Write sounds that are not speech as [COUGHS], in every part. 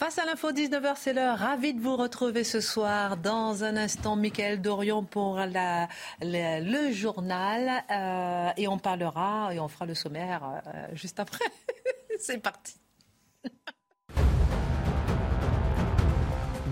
Face à l'info 19h, c'est l'heure. Ravi de vous retrouver ce soir. Dans un instant, Mickaël Dorion pour le journal. Euh, et on parlera et on fera le sommaire euh, juste après. [LAUGHS] c'est parti.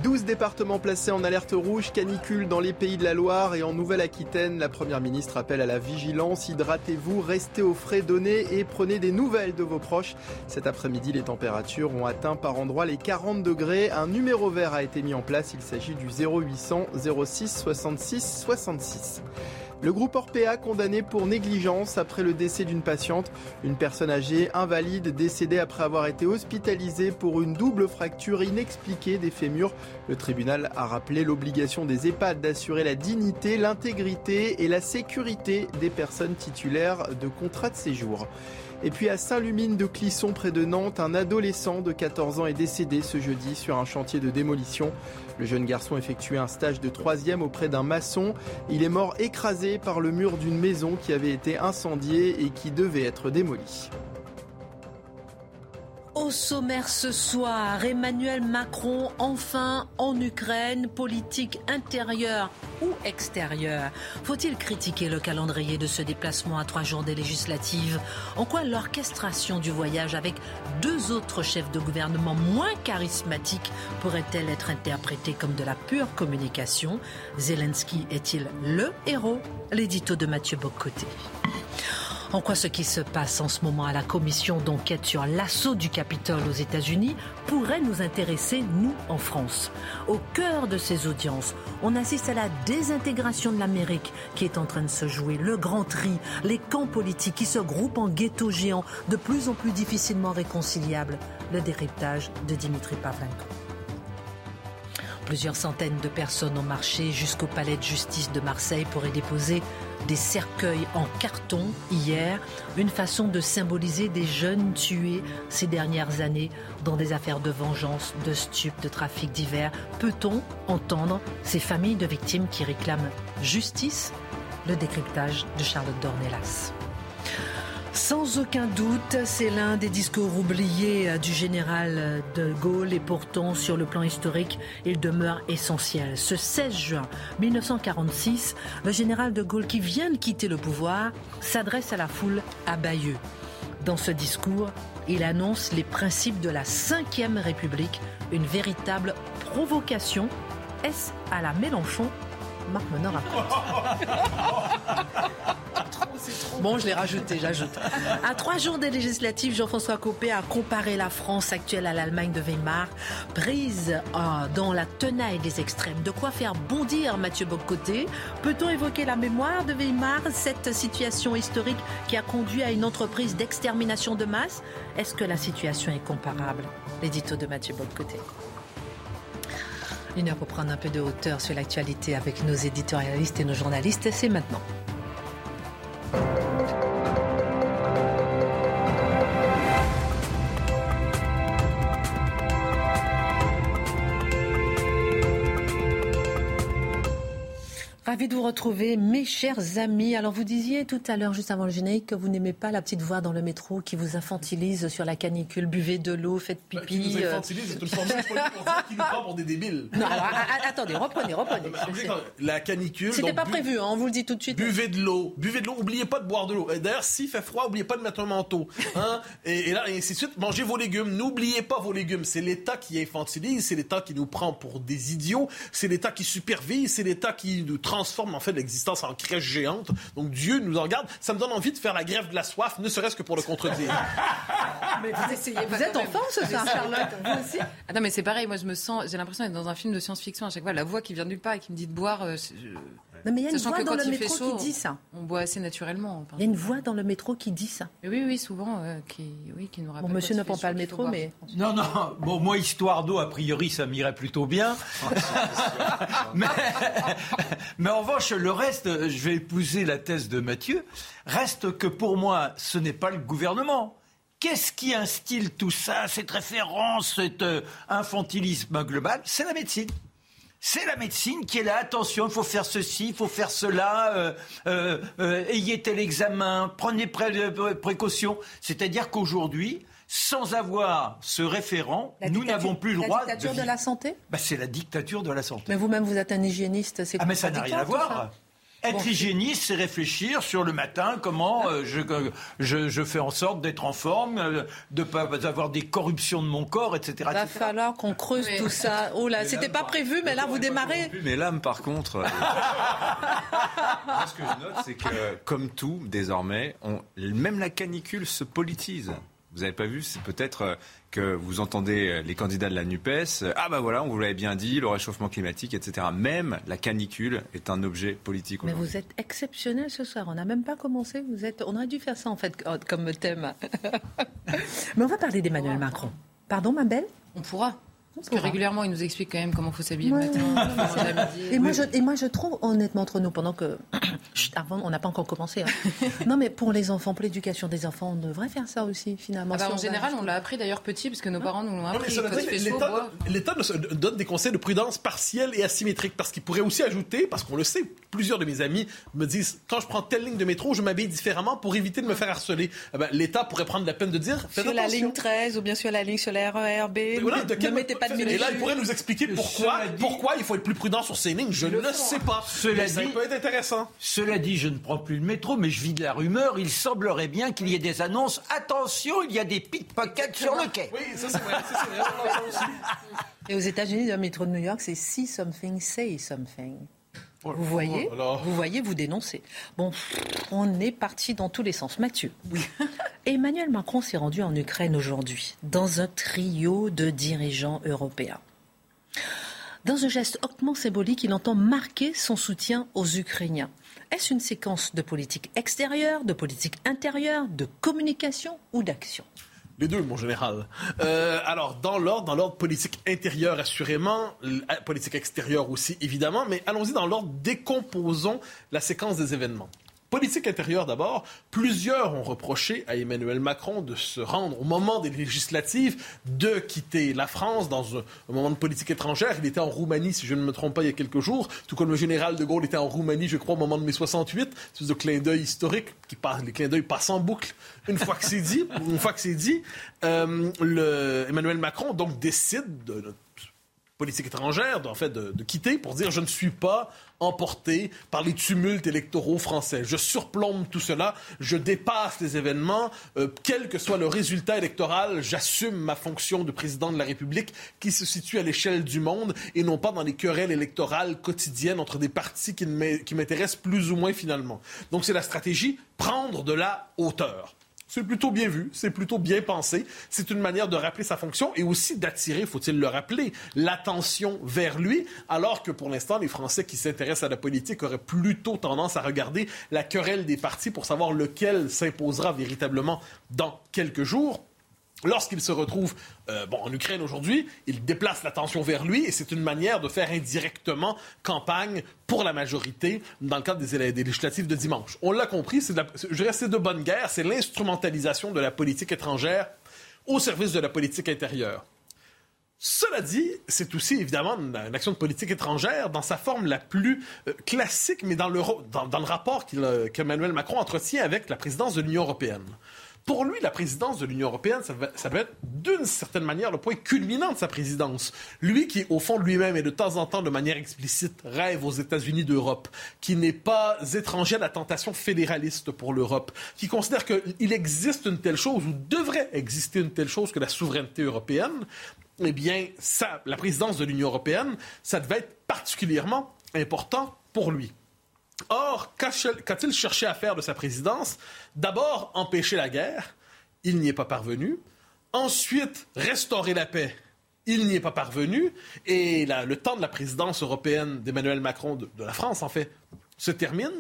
12 départements placés en alerte rouge, canicule dans les pays de la Loire et en Nouvelle-Aquitaine. La Première ministre appelle à la vigilance. Hydratez-vous, restez au frais, donnez et prenez des nouvelles de vos proches. Cet après-midi, les températures ont atteint par endroits les 40 degrés. Un numéro vert a été mis en place. Il s'agit du 0800 06 66 66. Le groupe Orpea condamné pour négligence après le décès d'une patiente, une personne âgée invalide décédée après avoir été hospitalisée pour une double fracture inexpliquée des fémurs. Le tribunal a rappelé l'obligation des EHPAD d'assurer la dignité, l'intégrité et la sécurité des personnes titulaires de contrats de séjour. Et puis à Saint-Lumine de Clisson, près de Nantes, un adolescent de 14 ans est décédé ce jeudi sur un chantier de démolition. Le jeune garçon effectuait un stage de troisième auprès d'un maçon. Il est mort écrasé par le mur d'une maison qui avait été incendiée et qui devait être démolie. Au sommaire ce soir, Emmanuel Macron enfin en Ukraine, politique intérieure ou extérieure. Faut-il critiquer le calendrier de ce déplacement à trois jours des législatives? En quoi l'orchestration du voyage avec deux autres chefs de gouvernement moins charismatiques pourrait-elle être interprétée comme de la pure communication? Zelensky est-il le héros? L'édito de Mathieu Bocoté. En quoi ce qui se passe en ce moment à la commission d'enquête sur l'assaut du Capitole aux États-Unis pourrait nous intéresser, nous, en France? Au cœur de ces audiences, on assiste à la désintégration de l'Amérique qui est en train de se jouer, le grand tri, les camps politiques qui se groupent en ghettos géants de plus en plus difficilement réconciliables, le décryptage de Dimitri Pavlenko. Plusieurs centaines de personnes ont marché jusqu'au palais de justice de Marseille pour y déposer des cercueils en carton hier, une façon de symboliser des jeunes tués ces dernières années dans des affaires de vengeance, de stupes, de trafic divers. Peut-on entendre ces familles de victimes qui réclament justice? Le décryptage de Charlotte Dornelas. Sans aucun doute, c'est l'un des discours oubliés euh, du général de Gaulle et pourtant, sur le plan historique, il demeure essentiel. Ce 16 juin 1946, le général de Gaulle, qui vient de quitter le pouvoir, s'adresse à la foule à Bayeux. Dans ce discours, il annonce les principes de la Ve République, une véritable provocation. Est-ce à la Mélenchon Marc Menor [LAUGHS] Bon, je l'ai rajouté, j'ajoute. À trois jours des législatives, Jean-François Copé a comparé la France actuelle à l'Allemagne de Weimar, prise euh, dans la tenaille des extrêmes. De quoi faire bondir Mathieu Bocoté Peut-on évoquer la mémoire de Weimar, cette situation historique qui a conduit à une entreprise d'extermination de masse? Est-ce que la situation est comparable? L'édito de Mathieu Bocoté. Une heure pour prendre un peu de hauteur sur l'actualité avec nos éditorialistes et nos journalistes, c'est maintenant. Ravi de vous retrouver, mes chers amis. Alors, vous disiez tout à l'heure, juste avant le générique, que vous n'aimez pas la petite voix dans le métro qui vous infantilise sur la canicule. Buvez de l'eau, faites Qui pipi. nous euh, infantilise, c'est tout le juste pour nous prend des débiles. Non, alors, attendez, reprenez, reprenez. Quand La canicule. C'était pas bu- prévu, hein, on vous le dit tout de suite. Buvez de l'eau, buvez de l'eau, oubliez pas de boire de l'eau. D'ailleurs, s'il fait froid, oubliez pas de mettre un manteau. Hein? et, et là, et ainsi de suite, mangez vos légumes, n'oubliez pas vos légumes. C'est l'État qui infantilise, c'est l'État qui nous prend pour des idiots, c'est l'État qui supervise, c'est l'État qui nous transforme en fait l'existence en crèche géante. Donc Dieu nous en garde. Ça me donne envie de faire la grève de la soif, ne serait-ce que pour le contredire. [LAUGHS] mais vous essayez Vous êtes en forme ce soir, Charlotte Vous aussi ah Non, mais c'est pareil. Moi, je me sens. J'ai l'impression d'être dans un film de science-fiction à chaque fois. La voix qui vient nulle part et qui me dit de boire. euh, je- Non, mais il y a une Sachant voix dans le métro chaud, qui dit ça. On boit assez naturellement. Il y a une voix dans le métro qui dit ça. Oui, oui, souvent, euh, qui, oui, qui nous rappelle. Bon, monsieur ne prend pas le métro, mais... Non, non, bon, moi, histoire d'eau, a priori, ça m'irait plutôt bien. [LAUGHS] mais, mais en revanche, le reste, je vais épouser la thèse de Mathieu, reste que pour moi, ce n'est pas le gouvernement. Qu'est-ce qui instille tout ça, cette référence, cet euh, infantilisme global? C'est la médecine. C'est la médecine qui est là. Attention, il faut faire ceci, il faut faire cela. euh, euh, euh, ayez tel examen, prenez pré- précautions. C'est-à-dire qu'aujourd'hui, sans avoir ce référent, La nous n'avons plus le droit La dictature de, la santé Bah, c'est la dictature de la santé. Mais vous-même, vous êtes un hygiéniste, c'est Ah, mais ça n'a rien à voir. ça. Être Bon. hygiéniste, c'est réfléchir sur le matin comment euh, je, je, je fais en sorte d'être en forme, euh, de ne pas avoir des corruptions de mon corps, etc. Il va etc. falloir qu'on creuse Oui. tout ça. Oh là, c'était pas prévu, mais là, vous démarrez. Mais l'âme, par contre, euh, moi, ce que je note, c'est que, comme tout, désormais, on- même la canicule se politise. Vous n'avez pas vu, c'est peut-être euh, que vous entendez euh, les candidats de la NUPES, euh, ah bah voilà, on vous l'avait bien dit, le réchauffement climatique, etc. Même la canicule est un objet politique Mais vous êtes exceptionnel ce soir. On n'a même pas commencé. Vous êtes. On aurait dû faire ça en fait comme thème. [LAUGHS] mais on va parler d'Emmanuel Macron. Pardon, ma belle? On pourra. Parce que régulièrement, il nous explique quand même comment il faut s'habiller Ouais. le matin, [LAUGHS] comment manger à midi. Et moi, je, et moi, je trouve, honnêtement, entre nous, pendant que. [COUGHS] Chut, avant, on n'a pas encore commencé. hein. [LAUGHS] non, mais pour les enfants, pour l'éducation des enfants, on devrait faire ça aussi, finalement. Ah bah, si en on général, on l'a appris d'ailleurs petit, parce que nos parents nous l'ont Non, mais appris. L'État donne des conseils de prudence partielle et asymétrique parce qu'il pourrait aussi ajouter, parce qu'on le sait, plusieurs de mes amis me disent quand je prends telle ligne de métro, je m'habille différemment pour éviter de me faire harceler. Eh ben, L'État pourrait prendre la peine de dire Sur la ligne 13 ou bien sur la ligne sur la RERB. Voilà, ne mettez pas de Et là, il pourrait nous expliquer pourquoi, Cela dit- pourquoi il faut être plus prudent sur ces lignes. Je ne sais hein. pas. Cela Mais ça dit- peut être intéressant. Cela dit, je ne prends plus le métro, mais je vis de la rumeur. Il semblerait bien qu'il y ait des annonces. Attention, il y a des pickpockets sur le quai. Oui, ça c'est vrai. ça, c'est vrai. On entend aussi. Et aux États-Unis, dans le métro de New York, c'est see something, say something. Vous voyez, vous voyez, vous dénoncez. Bon, on est parti dans tous les sens. Mathieu. [LAUGHS] Emmanuel Macron s'est rendu en Ukraine aujourd'hui, dans un trio de dirigeants européens. Dans un geste hautement symbolique, il entend marquer son soutien aux Ukrainiens. Est-ce une séquence de politique extérieure, de politique intérieure, de communication ou d'action? Les deux, mon général. Euh, alors, dans l'ordre, dans l'ordre politique intérieur, assurément, euh, politique extérieure aussi, évidemment, mais allons-y dans l'ordre, décomposons la séquence des événements. Politique intérieure d'abord, plusieurs ont reproché à Emmanuel Macron de se rendre au moment des législatives, de quitter la France dans un, moment de politique étrangère. Il était en Roumanie, si je ne me trompe pas, il y a quelques jours, tout comme le général de Gaulle était en Roumanie, je crois, au moment de mai 68. C'est de clin d'œil historique, qui passe, les clins d'œil passent en boucle. Une fois que c'est dit, [LAUGHS] une fois que dit, euh, Emmanuel Macron donc décide de, de politique étrangère, en fait, de, de quitter pour dire je ne suis pas emporté par les tumultes électoraux français. Je surplombe tout cela, je dépasse les événements, euh, quel que soit le résultat électoral, j'assume ma fonction de président de la République qui se situe à l'échelle du monde et non pas dans les querelles électorales quotidiennes entre des partis qui m'intéressent plus ou moins finalement. Donc c'est la stratégie prendre de la hauteur. C'est plutôt bien vu, c'est plutôt bien pensé. C'est une manière de rappeler sa fonction et aussi d'attirer, faut-il le rappeler, l'attention vers lui, alors que pour l'instant, les Français qui s'intéressent à la politique auraient plutôt tendance à regarder la querelle des partis pour savoir lequel s'imposera véritablement dans quelques jours. Lorsqu'il se retrouve euh, bon, en Ukraine aujourd'hui, il déplace l'attention vers lui et c'est une manière de faire indirectement campagne pour la majorité dans le cadre des, législatives de dimanche. On l'a compris, c'est de je dirais c'est de bonne guerre, c'est l'instrumentalisation de la politique étrangère au service de la politique intérieure. Cela dit, c'est aussi évidemment une, action de politique étrangère dans sa forme la plus euh, classique, mais dans le, dans, le rapport euh, qu'Emmanuel Macron entretient avec la présidence de l'Union européenne. Pour lui, la présidence de l'Union européenne, ça va, ça être d'une certaine manière le point culminant de sa présidence. Lui qui, au fond de lui-même et de temps en temps, de manière explicite, rêve aux États-Unis d'Europe, qui n'est pas étranger à la tentation fédéraliste pour l'Europe, qui considère qu'il existe une telle chose ou devrait exister une telle chose que la souveraineté européenne, eh bien, ça, la présidence de l'Union européenne, ça devait être particulièrement important pour lui. Or, qu'a- qu'a-t-il cherché à faire de sa présidence? D'abord, empêcher la guerre. Il n'y est pas parvenu. Ensuite, restaurer la paix. Il n'y est pas parvenu. Et le temps de la présidence européenne d'Emmanuel Macron, de, de la France en fait, se termine.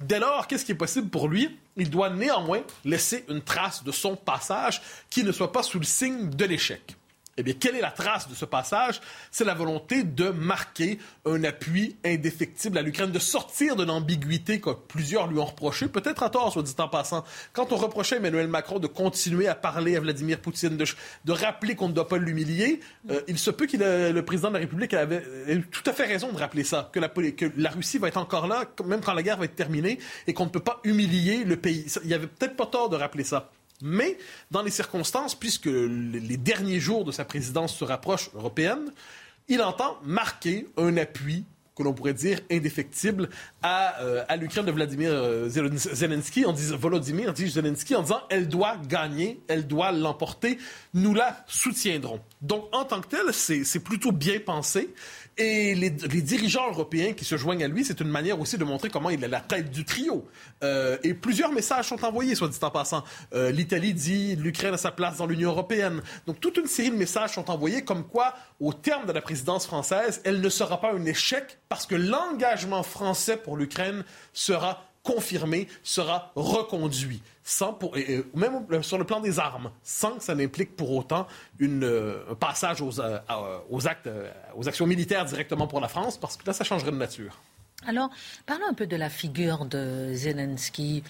Dès lors, qu'est-ce qui est possible pour lui? Il doit néanmoins laisser une trace de son passage qui ne soit pas sous le signe de l'échec. Eh bien, quelle est la trace de ce passage? C'est la volonté de marquer un appui indéfectible à l'Ukraine, de sortir de l'ambiguïté que plusieurs lui ont reproché, peut-être à tort, soit dit en passant. Quand on reprochait à Emmanuel Macron de continuer à parler à Vladimir Poutine, de, rappeler qu'on ne doit pas l'humilier, euh, il se peut que le président de la République avait tout à fait raison de rappeler ça, que la, que la Russie va être encore là, même quand la guerre va être terminée, et qu'on ne peut pas humilier le pays. Il y avait peut-être pas tort de rappeler ça. Mais dans les circonstances, puisque les derniers jours de sa présidence se rapprochent européenne, il entend marquer un appui que l'on pourrait dire indéfectible à, euh, à l'Ukraine de Vladimir euh, Zelensky, en disant Volodymyr Zelensky en disant elle doit gagner, elle doit l'emporter, nous la soutiendrons. Donc en tant que tel, c'est plutôt bien pensé. Et les, dirigeants européens qui se joignent à lui, c'est une manière aussi de montrer comment il est la tête du trio. Euh, et plusieurs messages sont envoyés, soit dit en passant. Euh, L'Italie dit l'Ukraine a sa place dans l'Union européenne. Donc toute une série de messages sont envoyés comme quoi, au terme de la présidence française, elle ne sera pas un échec parce que l'engagement français pour l'Ukraine sera confirmé, sera reconduit, sans pour, même sur le plan des armes, sans que ça n'implique pour autant une, euh, un passage aux, euh, aux, actes, euh, aux actions militaires directement pour la France, parce que là, ça changerait de nature. Alors, parlons un peu de la figure de Zelensky.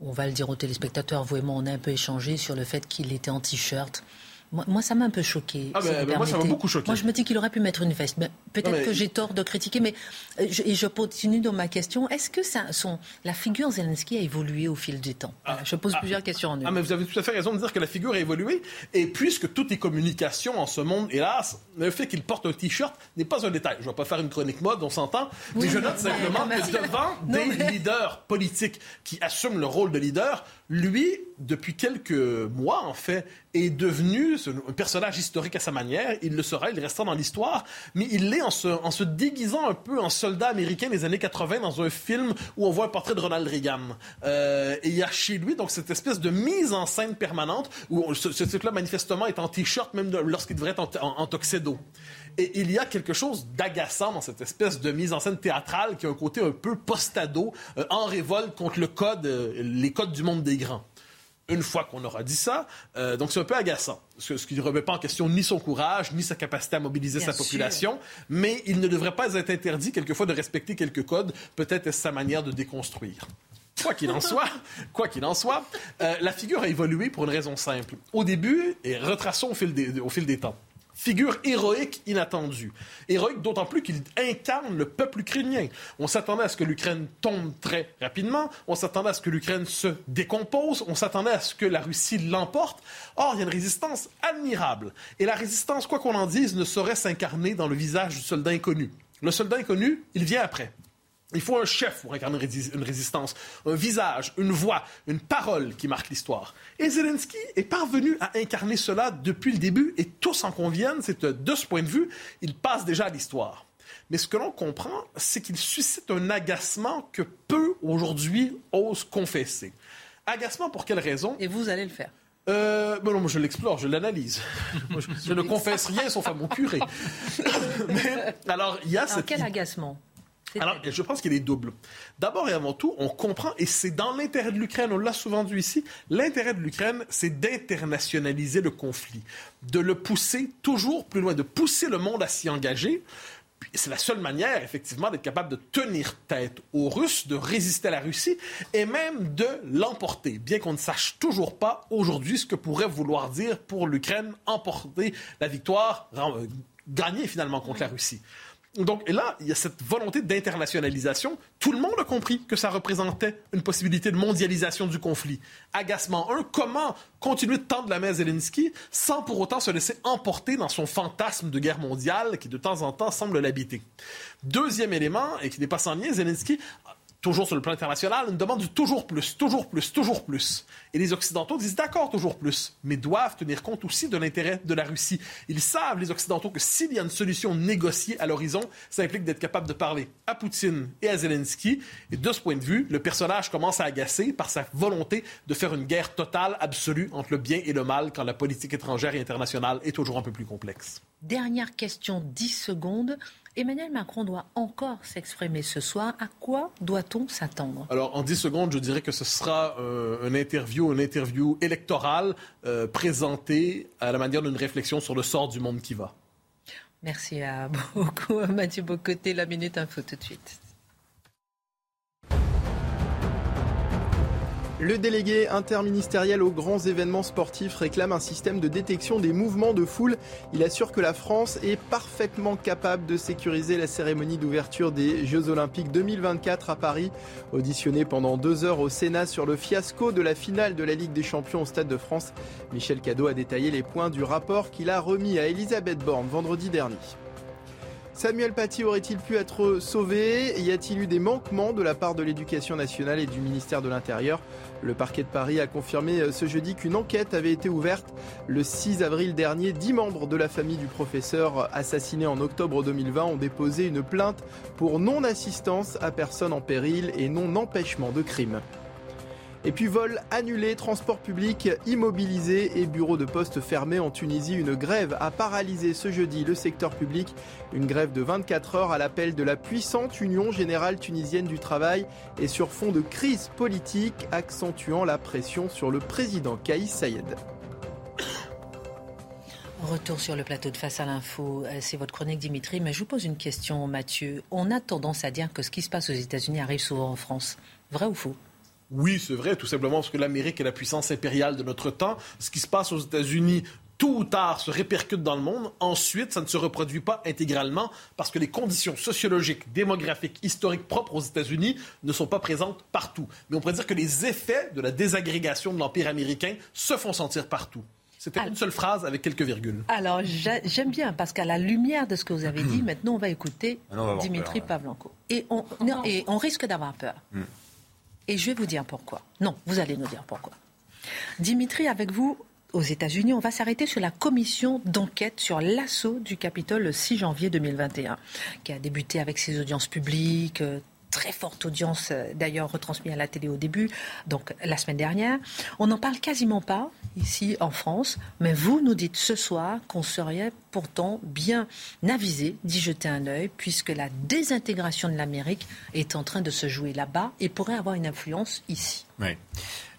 On va le dire aux téléspectateurs, vous et moi, on a un peu échangé sur le fait qu'il était en t-shirt. Moi, ça m'a un peu choqué. Ah moi, ça m'a beaucoup choqué. Moi, je me dis qu'il aurait pu mettre une veste. Peut-être que j'ai tort de critiquer, mais euh, je, et je continue dans ma question. Est-ce que ça, son, la figure Zelensky a évolué au fil du temps? Ah, Je pose ah, plusieurs questions en une. Ah, mais vous avez tout à fait raison de dire que la figure a évolué. Et puisque toutes les communications en ce monde, hélas, le fait qu'il porte un T-shirt n'est pas un détail. Je ne vais pas faire une chronique mode, on s'entend. mais je note simplement que devant des leaders politiques qui assument le rôle de leader, lui, depuis quelques mois, en fait, est devenu un personnage historique à sa manière. Il le sera, il restera dans l'histoire, mais il l'est en se, en déguisant un peu en soldat américain des années 80 dans un film où on voit un portrait de Ronald Reagan. Euh, et il y a chez lui donc cette espèce de mise en scène permanente où ce, ce type-là manifestement est en t-shirt même lorsqu'il devrait être en, en, tuxedo. Et il y a quelque chose d'agaçant dans cette espèce de mise en scène théâtrale qui a un côté un peu postado, euh, en révolte contre le code, euh, les codes du monde des grands une fois qu'on aura dit ça. Euh, donc, c'est un peu agaçant, ce, qui ne remet pas en question ni son courage, ni sa capacité à mobiliser sa population. Mais il ne devrait pas être interdit, quelquefois, de respecter quelques codes. Peut-être est-ce sa manière de déconstruire. Quoi qu'il en soit, [LAUGHS] quoi qu'il en soit, euh, la figure a évolué pour une raison simple. Au début, et retraçons au fil au fil des temps, Figure héroïque inattendue. Héroïque d'autant plus qu'il incarne le peuple ukrainien. On s'attendait à ce que l'Ukraine tombe très rapidement, on s'attendait à ce que l'Ukraine se décompose, on s'attendait à ce que la Russie l'emporte. Or, il y a une résistance admirable. Et la résistance, quoi qu'on en dise, ne saurait s'incarner dans le visage du soldat inconnu. Le soldat inconnu, il vient après. Il faut un chef pour incarner une résistance, un visage, une voix, une parole qui marque l'histoire. Et Zelensky est parvenu à incarner cela depuis le début et tous en conviennent, c'est de ce point de vue, il passe déjà à l'histoire. Mais ce que l'on comprend, c'est qu'il suscite un agacement que peu aujourd'hui osent confesser. Agacement pour quelle raison? Et vous allez le faire euh, ben non, je l'explore, je l'analyse. [LAUGHS] je, ne confesse rien sauf à mon curé. [LAUGHS] Mais alors, il y a alors, Quel agacement? Alors, je pense qu'il est double. D'abord et avant tout, on comprend, et c'est dans l'intérêt de l'Ukraine, on l'a souvent dit ici, l'intérêt de l'Ukraine, c'est d'internationaliser le conflit, de le pousser toujours plus loin, de pousser le monde à s'y engager. C'est la seule manière, effectivement, d'être capable de tenir tête aux Russes, de résister à la Russie et même de l'emporter, bien qu'on ne sache toujours pas aujourd'hui ce que pourrait vouloir dire pour l'Ukraine emporter la victoire, euh, gagner finalement contre la Russie. Donc et là, il y a cette volonté d'internationalisation. Tout le monde a compris que ça représentait une possibilité de mondialisation du conflit. Agacement 1, comment continuer de tendre la main à Zelensky sans pour autant se laisser emporter dans son fantasme de guerre mondiale qui de temps en temps semble l'habiter? Deuxième élément, et qui n'est pas sans lien, Zelensky toujours sur le plan international, une demande toujours plus, toujours plus, toujours plus. Et les Occidentaux disent d'accord, toujours plus, mais doivent tenir compte aussi de l'intérêt de la Russie. Ils savent, les Occidentaux, que s'il y a une solution négociée à l'horizon, ça implique d'être capable de parler à Poutine et à Zelensky. Et de ce point de vue, le personnage commence à agacer par sa volonté de faire une guerre totale, absolue, entre le bien et le mal, quand la politique étrangère et internationale est toujours un peu plus complexe. Dernière question, 10 secondes. Emmanuel Macron doit encore s'exprimer ce soir. À quoi doit-on s'attendre? Alors, en 10 secondes, je dirais que ce sera euh, un interview, une interview électorale euh, présentée à la manière d'une réflexion sur le sort du monde qui va. Merci à [LAUGHS] beaucoup, Mathieu Bocoté. La Minute Info tout de suite. Le délégué interministériel aux grands événements sportifs réclame un système de détection des mouvements de foule. Il assure que la France est parfaitement capable de sécuriser la cérémonie d'ouverture des Jeux Olympiques 2024 à Paris. Auditionné pendant deux heures au Sénat sur le fiasco de la finale de la Ligue des Champions au Stade de France, Michel Cadot a détaillé les points du rapport qu'il a remis à Elisabeth Borne vendredi dernier. Samuel Paty aurait-il pu être sauvé? Y a-t-il eu des manquements de la part de l'éducation nationale et du ministère de l'Intérieur? Le parquet de Paris a confirmé ce jeudi qu'une enquête avait été ouverte. Le 6 avril dernier, dix membres de la famille du professeur assassiné en octobre 2020 ont déposé une plainte pour non-assistance à personne en péril et non-empêchement de crime. Et puis vol annulé, transport public immobilisé et bureaux de poste fermés en Tunisie. Une grève a paralysé ce jeudi le secteur public. Une grève de 24 heures à l'appel de la puissante Union générale tunisienne du travail et sur fond de crise politique accentuant la pression sur le président Kaïs Sayed. Retour sur le plateau de Face à l'info, euh, c'est votre chronique Dimitri, mais je vous pose une question Mathieu. On a tendance à dire que ce qui se passe aux États-Unis arrive souvent en France. Vrai ou faux? Oui, c'est vrai, tout simplement parce que l'Amérique est la puissance impériale de notre temps. Ce qui se passe aux États-Unis tôt ou tard se répercute dans le monde. Ensuite, ça ne se reproduit pas intégralement parce que les conditions sociologiques, démographiques, historiques propres aux États-Unis ne sont pas présentes partout. Mais on pourrait dire que les effets de la désagrégation de l'Empire américain se font sentir partout. C'était une seule phrase avec quelques virgules. Alors, j'aime bien, parce qu'à la lumière de ce que vous avez dit, [CLEARS THROAT] maintenant, on va écouter ah Dimitri Pavlenko. Et on, et on risque d'avoir peur. Hmm. Et je vais vous dire pourquoi. Non, vous allez nous dire pourquoi. Dimitri, avec vous, aux États-Unis, on va s'arrêter sur la commission d'enquête sur l'assaut du Capitole le 6 janvier 2021, qui a débuté avec ses audiences publiques, euh, très forte audience euh, d'ailleurs retransmise à la télé au début, donc la semaine dernière. On n'en parle quasiment pas ici en France, mais vous nous dites ce soir qu'on serait pourtant bien avisé d'y jeter un œil, puisque la désintégration de l'Amérique est en train de se jouer là-bas et pourrait avoir une influence ici. Oui.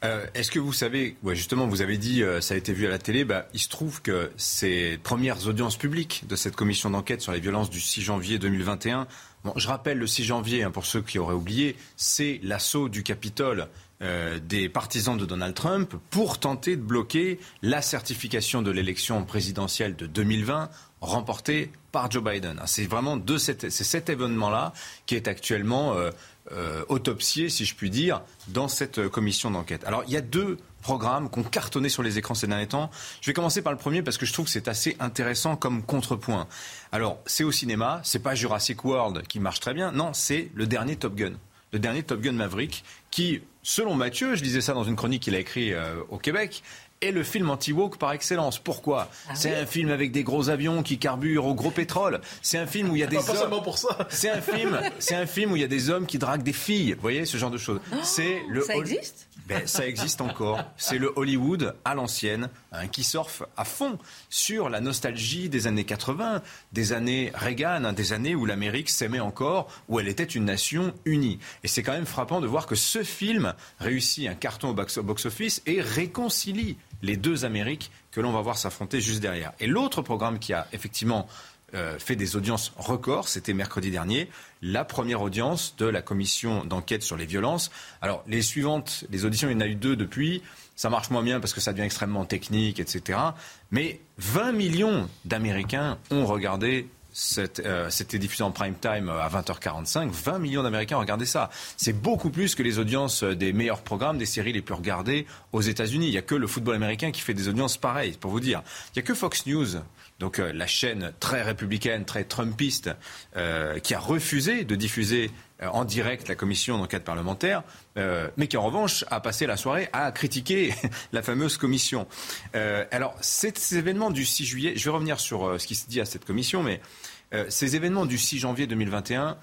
Euh, est-ce que vous savez, justement, vous avez dit, euh, ça a été vu à la télé, bah, il se trouve que ces premières audiences publiques de cette commission d'enquête sur les violences du 6 janvier 2021, bon, je rappelle le 6 janvier, hein, pour ceux qui auraient oublié, c'est l'assaut du Capitole euh, des partisans de Donald Trump pour tenter de bloquer la certification de l'élection présidentielle de 2020 remportée par Joe Biden. C'est vraiment de cet, cet événement-là qui est actuellement euh, euh, autopsié, si je puis dire, dans cette commission d'enquête. Alors il y a deux programmes qui ont cartonné sur les écrans ces derniers temps. Je vais commencer par le premier parce que je trouve que c'est assez intéressant comme contrepoint. Alors c'est au cinéma, c'est pas Jurassic World qui marche très bien, non, c'est le dernier Top Gun le dernier Top Gun Maverick, qui, selon Mathieu, je disais ça dans une chronique qu'il a écrite euh, au Québec, est le film anti-woke par excellence. Pourquoi ah C'est un film avec des gros avions qui carburent au gros pétrole. C'est un film où il y a des hommes. pour ça. C'est un film. C'est un film où il y a des hommes qui draguent des filles. Vous voyez ce genre de choses. Oh, c'est le. Ça existe ben, ça existe encore. C'est le Hollywood à l'ancienne, hein, qui surfe à fond sur la nostalgie des années 80, des années Reagan, hein, des années où l'Amérique s'aimait encore, où elle était une nation unie. Et c'est quand même frappant de voir que ce film réussit un carton au box-office et réconcilie les deux Amériques que l'on va voir s'affronter juste derrière. Et l'autre programme qui a effectivement euh, fait des audiences records. C'était mercredi dernier, la première audience de la commission d'enquête sur les violences. Alors, les suivantes, les auditions, il y en a eu deux depuis. Ça marche moins bien parce que ça devient extrêmement technique, etc. Mais 20 millions d'Américains ont regardé euh, c'était diffusé en prime time à 20h45. 20 millions d'Américains regardé ça. C'est beaucoup plus que les audiences des meilleurs programmes, des séries les plus regardées aux États-Unis. Il n'y a que le football américain qui fait des audiences pareilles, pour vous dire. Il n'y a que Fox News donc euh, la chaîne très républicaine, très trumpiste, euh, qui a refusé de diffuser euh, en direct la commission d'enquête parlementaire, mais qui en revanche a passé la soirée à critiquer [LAUGHS] la fameuse commission. Alors, ces, événements du 6 juillet, je vais revenir sur ce qui se dit à cette commission, mais ces événements du 6 janvier 2021,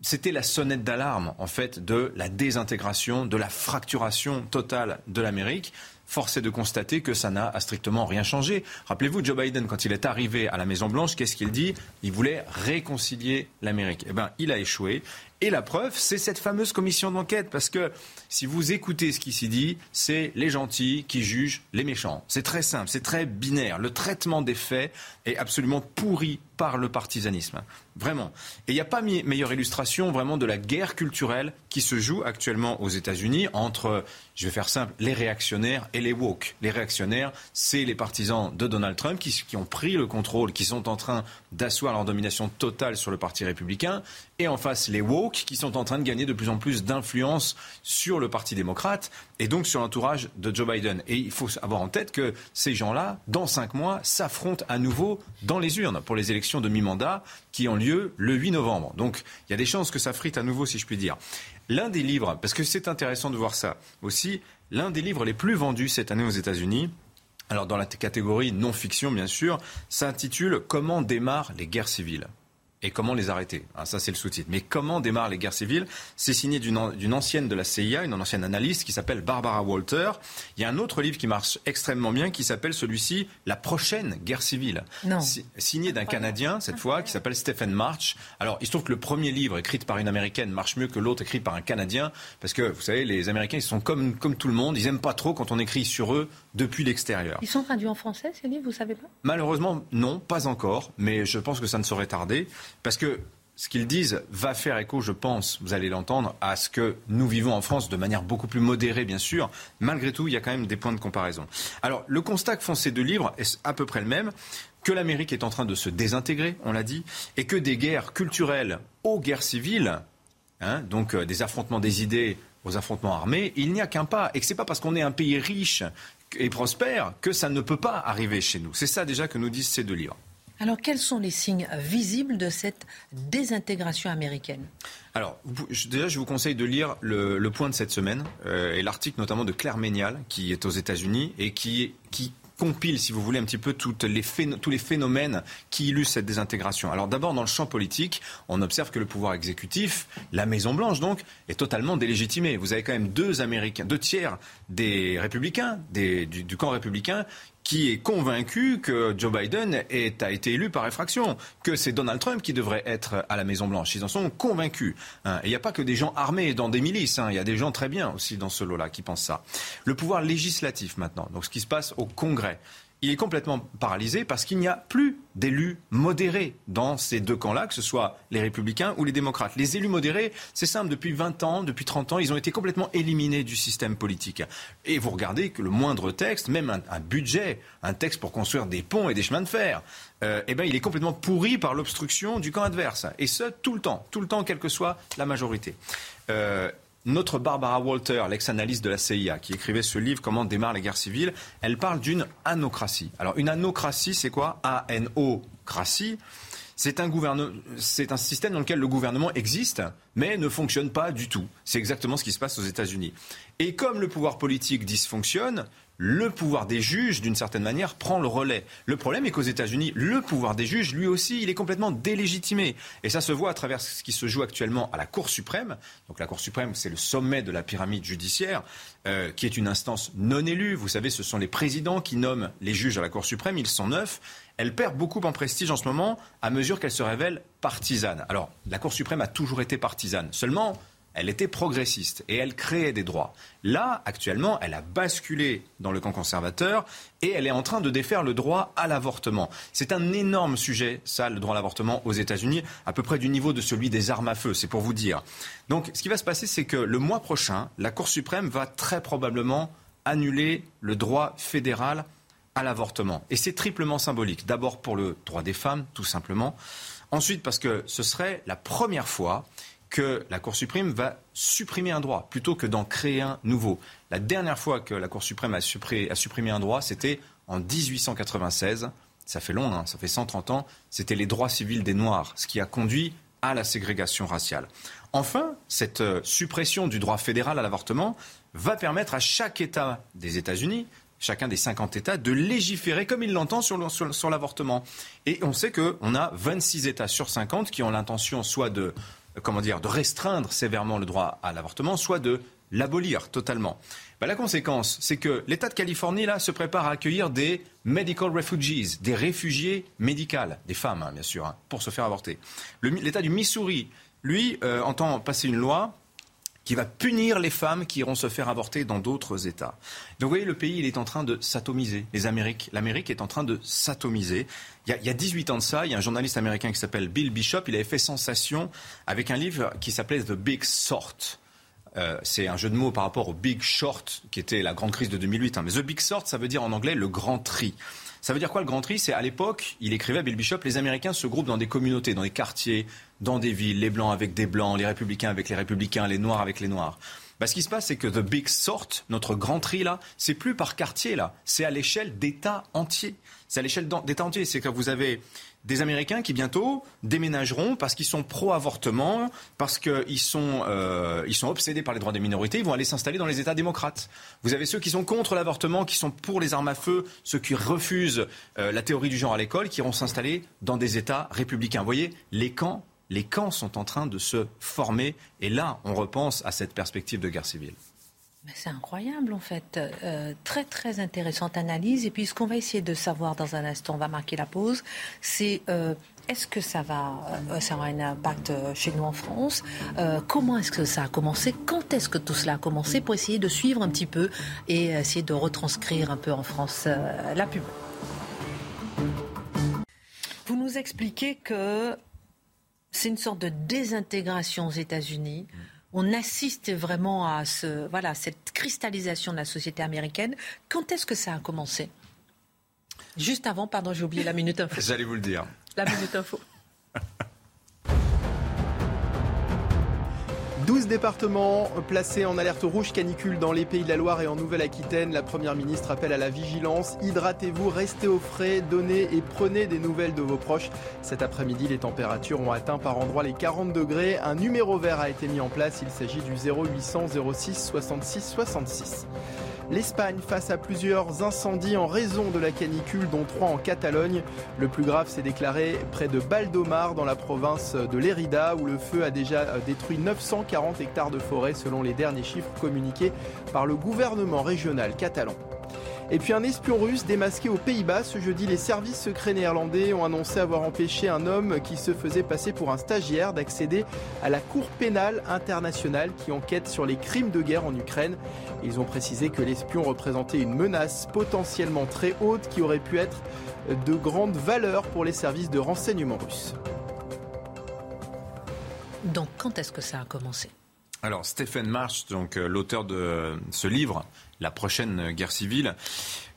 c'était la sonnette d'alarme, en fait, de la désintégration, de la fracturation totale de l'Amérique force est de constater que ça n'a strictement rien changé. Rappelez-vous, Joe Biden, quand il est arrivé à la Maison-Blanche, qu'est-ce qu'il dit? Il voulait réconcilier l'Amérique. Eh bien, il a échoué. Et la preuve, c'est cette fameuse commission d'enquête. Parce que si vous écoutez ce qui s'y dit, c'est les gentils qui jugent les méchants. C'est très simple, c'est très binaire. Le traitement des faits est absolument pourri par le partisanisme. Vraiment. Et il n'y a pas meilleure illustration vraiment de la guerre culturelle qui se joue actuellement aux États-Unis entre, je vais faire simple, les réactionnaires et les woke. Les réactionnaires, c'est les partisans de Donald Trump qui, qui ont pris le contrôle, qui sont en train d'asseoir leur domination totale sur le Parti républicain. Et en face, les woke qui sont en train de gagner de plus en plus d'influence sur le Parti démocrate et donc sur l'entourage de Joe Biden. Et il faut avoir en tête que ces gens-là, dans cinq mois, s'affrontent à nouveau dans les urnes pour les élections de mi-mandat qui ont lieu le 8 novembre. Donc il y a des chances que ça frite à nouveau, si je puis dire. L'un des livres, parce que c'est intéressant de voir ça aussi, l'un des livres les plus vendus cette année aux États-Unis, alors dans la catégorie non-fiction bien sûr, s'intitule Comment démarrent les guerres civiles et comment les arrêter ah, Ça, c'est le sous-titre. Mais comment démarrent les guerres civiles? C'est signé d'une ancienne de la CIA, une ancienne analyste qui s'appelle Barbara Walter. Il y a un autre livre qui marche extrêmement bien qui s'appelle celui-ci La prochaine guerre civile. Non. signé d'un Canadien, cette fois, qui s'appelle Stephen March. Alors, il se trouve que le premier livre écrit par une Américaine marche mieux que l'autre écrit par un Canadien parce que, vous savez, les Américains, ils sont comme, comme tout le monde. Ils n'aiment pas trop quand on écrit sur eux depuis l'extérieur. Ils sont traduits en français, ces livres, vous savez pas? Malheureusement, non, pas encore. Mais je pense que ça ne saurait tarder. Parce que ce qu'ils disent va faire écho, je pense, vous allez l'entendre, à ce que nous vivons en France de manière beaucoup plus modérée, bien sûr. Malgré tout, il y a quand même des points de comparaison. Alors, le constat que font ces deux livres est à peu près le même que l'Amérique est en train de se désintégrer, on l'a dit, et que des guerres culturelles aux guerres civiles, hein, donc euh, des affrontements des idées aux affrontements armés, il n'y a qu'un pas. Et que ce n'est pas parce qu'on est un pays riche et prospère que ça ne peut pas arriver chez nous. C'est ça déjà que nous disent ces deux livres. Alors, quels sont les signes visibles de cette désintégration américaine? Alors, déjà, je vous conseille de lire le, point de cette semaine euh, et l'article notamment de Claire Ménial, qui est aux États-Unis et qui, compile, si vous voulez, un petit peu toutes les tous les phénomènes qui illustrent cette désintégration. Alors d'abord, dans le champ politique, on observe que le pouvoir exécutif, la Maison-Blanche donc, est totalement délégitimé. Vous avez quand même deux Américains, deux tiers des républicains, du, camp républicain, qui est convaincu que Joe Biden a été élu par effraction, que c'est Donald Trump qui devrait être à la Maison-Blanche. Ils en sont convaincus. Hein. Il n'y a pas que des gens armés dans des milices, hein. il y a des gens très bien aussi dans ce lot-là qui pensent ça. Le pouvoir législatif maintenant, donc ce qui se passe au Congrès il est complètement paralysé parce qu'il n'y a plus d'élus modérés dans ces deux camps-là, que ce soit les républicains ou les démocrates. Les élus modérés, c'est simple, depuis 20 ans, depuis 30 ans, ils ont été complètement éliminés du système politique. Et vous regardez que le moindre texte, même un, budget, un texte pour construire des ponts et des chemins de fer, euh, eh ben, il est complètement pourri par l'obstruction du camp adverse. Et ce, tout le temps, tout le temps, quelle que soit la majorité. Euh, notre Barbara Walter, l'ex-analyste de la CIA, qui écrivait ce livre Comment démarre les guerres civiles, elle parle d'une anocratie. Alors une anocratie, c'est quoi? A-N-O-cratie. C'est un système dans lequel le gouvernement existe, mais ne fonctionne pas du tout. C'est exactement ce qui se passe aux États-Unis. Et comme le pouvoir politique dysfonctionne, le pouvoir des juges, d'une certaine manière, prend le relais. Le problème est qu'aux États-Unis, le pouvoir des juges, lui aussi, il est complètement délégitimé. Et ça se voit à travers ce qui se joue actuellement à la Cour suprême. Donc la Cour suprême, c'est le sommet de la pyramide judiciaire, euh, qui est une instance non élue. Vous savez, ce sont les présidents qui nomment les juges à la Cour suprême. Ils sont neuf. Elle perd beaucoup en prestige en ce moment à mesure qu'elle se révèle partisane. Alors, la Cour suprême a toujours été partisane. Seulement, elle était progressiste et elle créait des droits. Là, actuellement, elle a basculé dans le camp conservateur et elle est en train de défaire le droit à l'avortement. C'est un énorme sujet, ça, le droit à l'avortement aux États-Unis, à peu près du niveau de celui des armes à feu, c'est pour vous dire. Donc, ce qui va se passer, c'est que le mois prochain, la Cour suprême va très probablement annuler le droit fédéral à l'avortement. Et c'est triplement symbolique. D'abord pour le droit des femmes, tout simplement. Ensuite, parce que ce serait la première fois que la Cour suprême va supprimer un droit plutôt que d'en créer un nouveau. La dernière fois que la Cour suprême a supprimé, un droit, c'était en 1896. Ça fait long, hein, ça fait 130 ans. C'était les droits civils des Noirs, ce qui a conduit à la ségrégation raciale. Enfin, cette euh, suppression du droit fédéral à l'avortement va permettre à chaque État des États-Unis chacun des 50 États de légiférer comme il l'entend sur, sur, l'avortement. Et on sait qu'on a 26 États sur 50 qui ont l'intention soit de, comment dire, de restreindre sévèrement le droit à l'avortement, soit de l'abolir totalement. Bah, la conséquence, c'est que l'État de Californie là, se prépare à accueillir des medical refugees, des réfugiés médicaux, des femmes hein, bien sûr, hein, pour se faire avorter. L'État du Missouri, lui, euh, entend passer une loi qui va punir les femmes qui iront se faire avorter dans d'autres États. Donc vous voyez, le pays, il est en train de s'atomiser. Les Amériques, l'Amérique est en train de s'atomiser. Il, y a 18 ans de ça, il y a un journaliste américain qui s'appelle Bill Bishop, il avait fait sensation avec un livre qui s'appelait The Big Sort. Euh, c'est un jeu de mots par rapport au Big Short, qui était la grande crise de 2008. Hein. Mais The Big Sort, ça veut dire en anglais le grand tri. Ça veut dire quoi le grand tri? C'est à l'époque, il écrivait à Bill Bishop, les Américains se groupent dans des communautés, dans des quartiers, dans des villes, les blancs avec des blancs, les républicains avec les républicains, les noirs avec les noirs. Bah, ce qui se passe, c'est que The Big Sort, notre grand tri là, c'est plus par quartier là, c'est à l'échelle d'États entiers. C'est à l'échelle d'États entiers. C'est que vous avez des Américains qui bientôt déménageront parce qu'ils sont pro-avortement, parce qu'ils sont, euh, sont obsédés par les droits des minorités, ils vont aller s'installer dans les États démocrates. Vous avez ceux qui sont contre l'avortement, qui sont pour les armes à feu, ceux qui refusent euh, la théorie du genre à l'école, qui iront s'installer dans des États républicains. Vous voyez, les camps, les camps sont en train de se former, et là, on repense à cette perspective de guerre civile. C'est incroyable en fait. Euh, très très intéressante analyse. Et puis ce qu'on va essayer de savoir dans un instant, on va marquer la pause, c'est euh, est-ce que ça va, euh, ça aura un impact chez nous en France? Comment est-ce que ça a commencé? Quand est-ce que tout cela a commencé? Pour essayer de suivre un petit peu et essayer de retranscrire un peu en France la pub. Vous nous expliquez que c'est une sorte de désintégration aux États-Unis on assiste vraiment à ce, voilà, cette cristallisation de la société américaine. Quand est-ce que ça a commencé? Juste avant, pardon, j'ai oublié la minute info. J'allais vous le dire. La minute info. [LAUGHS] 12 départements placés en alerte rouge canicule dans les pays de la Loire et en Nouvelle-Aquitaine. La Première ministre appelle à la vigilance. Hydratez-vous, restez au frais, donnez et prenez des nouvelles de vos proches. Cet après-midi, les températures ont atteint par endroits les 40 degrés. Un numéro vert a été mis en place. Il s'agit du 0800 06 66 66. L'Espagne face à plusieurs incendies en raison de la canicule, dont trois en Catalogne. Le plus grave s'est déclaré près de Baldomar, dans la province de Lérida, où le feu a déjà détruit 940 hectares de forêt, selon les derniers chiffres communiqués par le gouvernement régional catalan. Et puis un espion russe démasqué aux Pays-Bas. Ce jeudi, les services secrets néerlandais ont annoncé avoir empêché un homme qui se faisait passer pour un stagiaire d'accéder à la Cour pénale internationale qui enquête sur les crimes de guerre en Ukraine. Ils ont précisé que l'espion représentait une menace potentiellement très haute qui aurait pu être de grande valeur pour les services de renseignement russes. Donc quand est-ce que ça a commencé? Alors Stephen March, donc euh, l'auteur de ce livre, La prochaine guerre civile,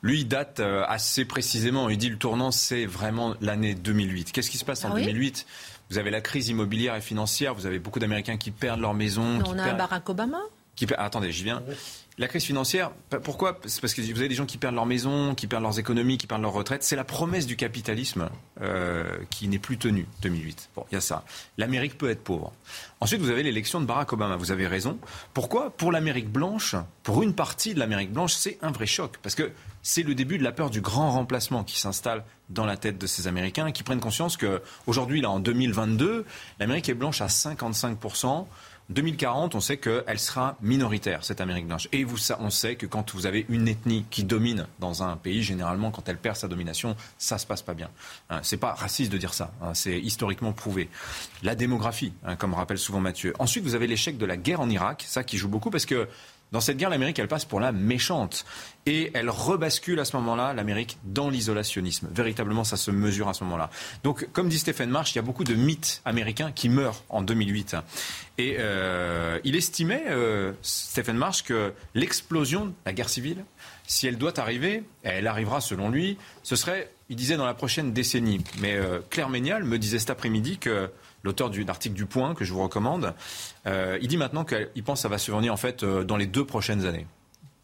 lui date euh, assez précisément. Il dit le tournant, c'est vraiment l'année 2008. Qu'est-ce qui se passe en 2008 ah Vous avez la crise immobilière et financière. Vous avez beaucoup d'Américains qui perdent leur maison. On a un Barack Obama? Qui... Attendez, j'y viens. La crise financière, pourquoi? C'est parce que vous avez des gens qui perdent leur maison, qui perdent leurs économies, qui perdent leur retraite. C'est la promesse du capitalisme euh, qui n'est plus tenue, 2008. Bon, il y a ça. L'Amérique peut être pauvre. Ensuite, vous avez l'élection de Barack Obama. Vous avez raison. Pourquoi? Pour l'Amérique blanche, pour une partie de l'Amérique blanche, c'est un vrai choc. Parce que c'est le début de la peur du grand remplacement qui s'installe dans la tête de ces Américains qui prennent conscience qu'aujourd'hui, là, en 2022, l'Amérique est blanche à 55 2040, on sait qu'elle sera minoritaire, cette Amérique blanche. Et vous, on sait que quand vous avez une ethnie qui domine dans un pays, généralement, quand elle perd sa domination, ça se passe pas bien. Hein, c'est pas raciste de dire ça. Hein, c'est historiquement prouvé. La démographie, hein, comme rappelle souvent Mathieu. Ensuite, vous avez l'échec de la guerre en Irak, ça qui joue beaucoup parce que dans cette guerre, l'Amérique, elle passe pour la méchante. Et elle rebascule à ce moment-là, l'Amérique, dans l'isolationnisme. Véritablement, ça se mesure à ce moment-là. Donc, comme dit Stephen Marsh, il y a beaucoup de mythes américains qui meurent en 2008. Et euh, il estimait, euh, Stephen Marsh, que l'explosion de la guerre civile, si elle doit arriver, elle arrivera selon lui, ce serait, il disait, dans la prochaine décennie. Mais euh, Claire Ménial me disait cet après-midi que l'auteur d'un article du Point que je vous recommande, euh, il dit maintenant qu'il pense que ça va survenir en fait euh, dans les deux prochaines années.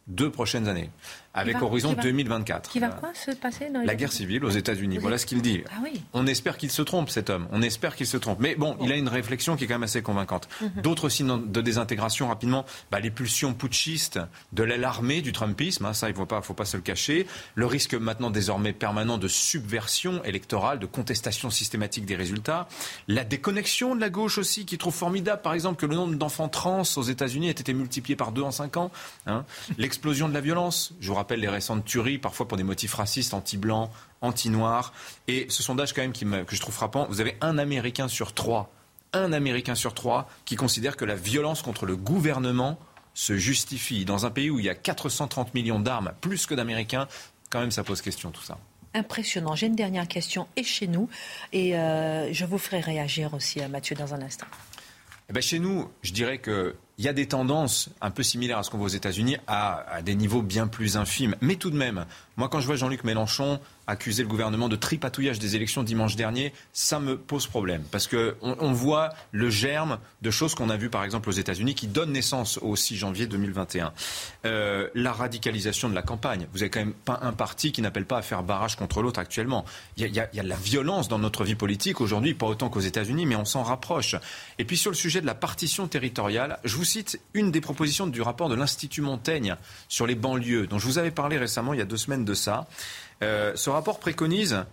deux prochaines années, avec horizon 2024. Qui va quoi se passer dans La guerre civile aux États-Unis. Voilà ce qu'il dit. Ah oui. On espère qu'il se trompe, cet homme. On espère qu'il se trompe. Mais bon, il a une réflexion qui est quand même assez convaincante. Mhm. D'autres signes de désintégration, rapidement, bah, les pulsions putschistes de l'aile armée du Trumpisme, hein, ça, il ne faut pas, faut pas se le cacher. Le risque maintenant désormais permanent de subversion électorale, de contestation systématique des résultats. La déconnexion de la gauche aussi, qui trouve formidable, par exemple, que le nombre d'enfants trans aux États-Unis ait été multiplié par deux en cinq ans. Hein. L'explosion de la violence. Je vous rappelle les récentes tueries, parfois pour des motifs racistes, anti-blancs, anti-noirs. Et ce sondage, quand même, qui que je trouve frappant, vous avez un Américain sur trois, un Américain sur trois qui considère que la violence contre le gouvernement se justifie. Dans un pays où il y a 430 millions d'armes, plus que d'Américains, quand même, ça pose question tout ça. Impressionnant. J'ai une dernière question et chez nous. Et euh, je vous ferai réagir aussi, à Mathieu, dans un instant. Eh ben, chez nous, je dirais qu'il y a des tendances un peu similaires à ce qu'on voit aux États-Unis, à des niveaux bien plus infimes. Mais tout de même, moi, quand je vois Jean-Luc Mélenchon accuser le gouvernement de tripatouillage des élections dimanche dernier, ça me pose problème. Parce qu'on on voit le germe de choses qu'on a vues, par exemple, aux États-Unis, qui donnent naissance au 6 janvier 2021. Euh, la radicalisation de la campagne. Vous n'avez quand même pas un parti qui n'appelle pas à faire barrage contre l'autre actuellement. Il y, y a de la violence dans notre vie politique aujourd'hui, pas autant qu'aux États-Unis, mais on s'en rapproche. Et puis sur le sujet de la partition territoriale, je vous cite une des propositions du rapport de l'Institut Montaigne sur les banlieues, dont je vous avais parlé récemment, il y a deux semaines de ça. Euh, ce rapport préconise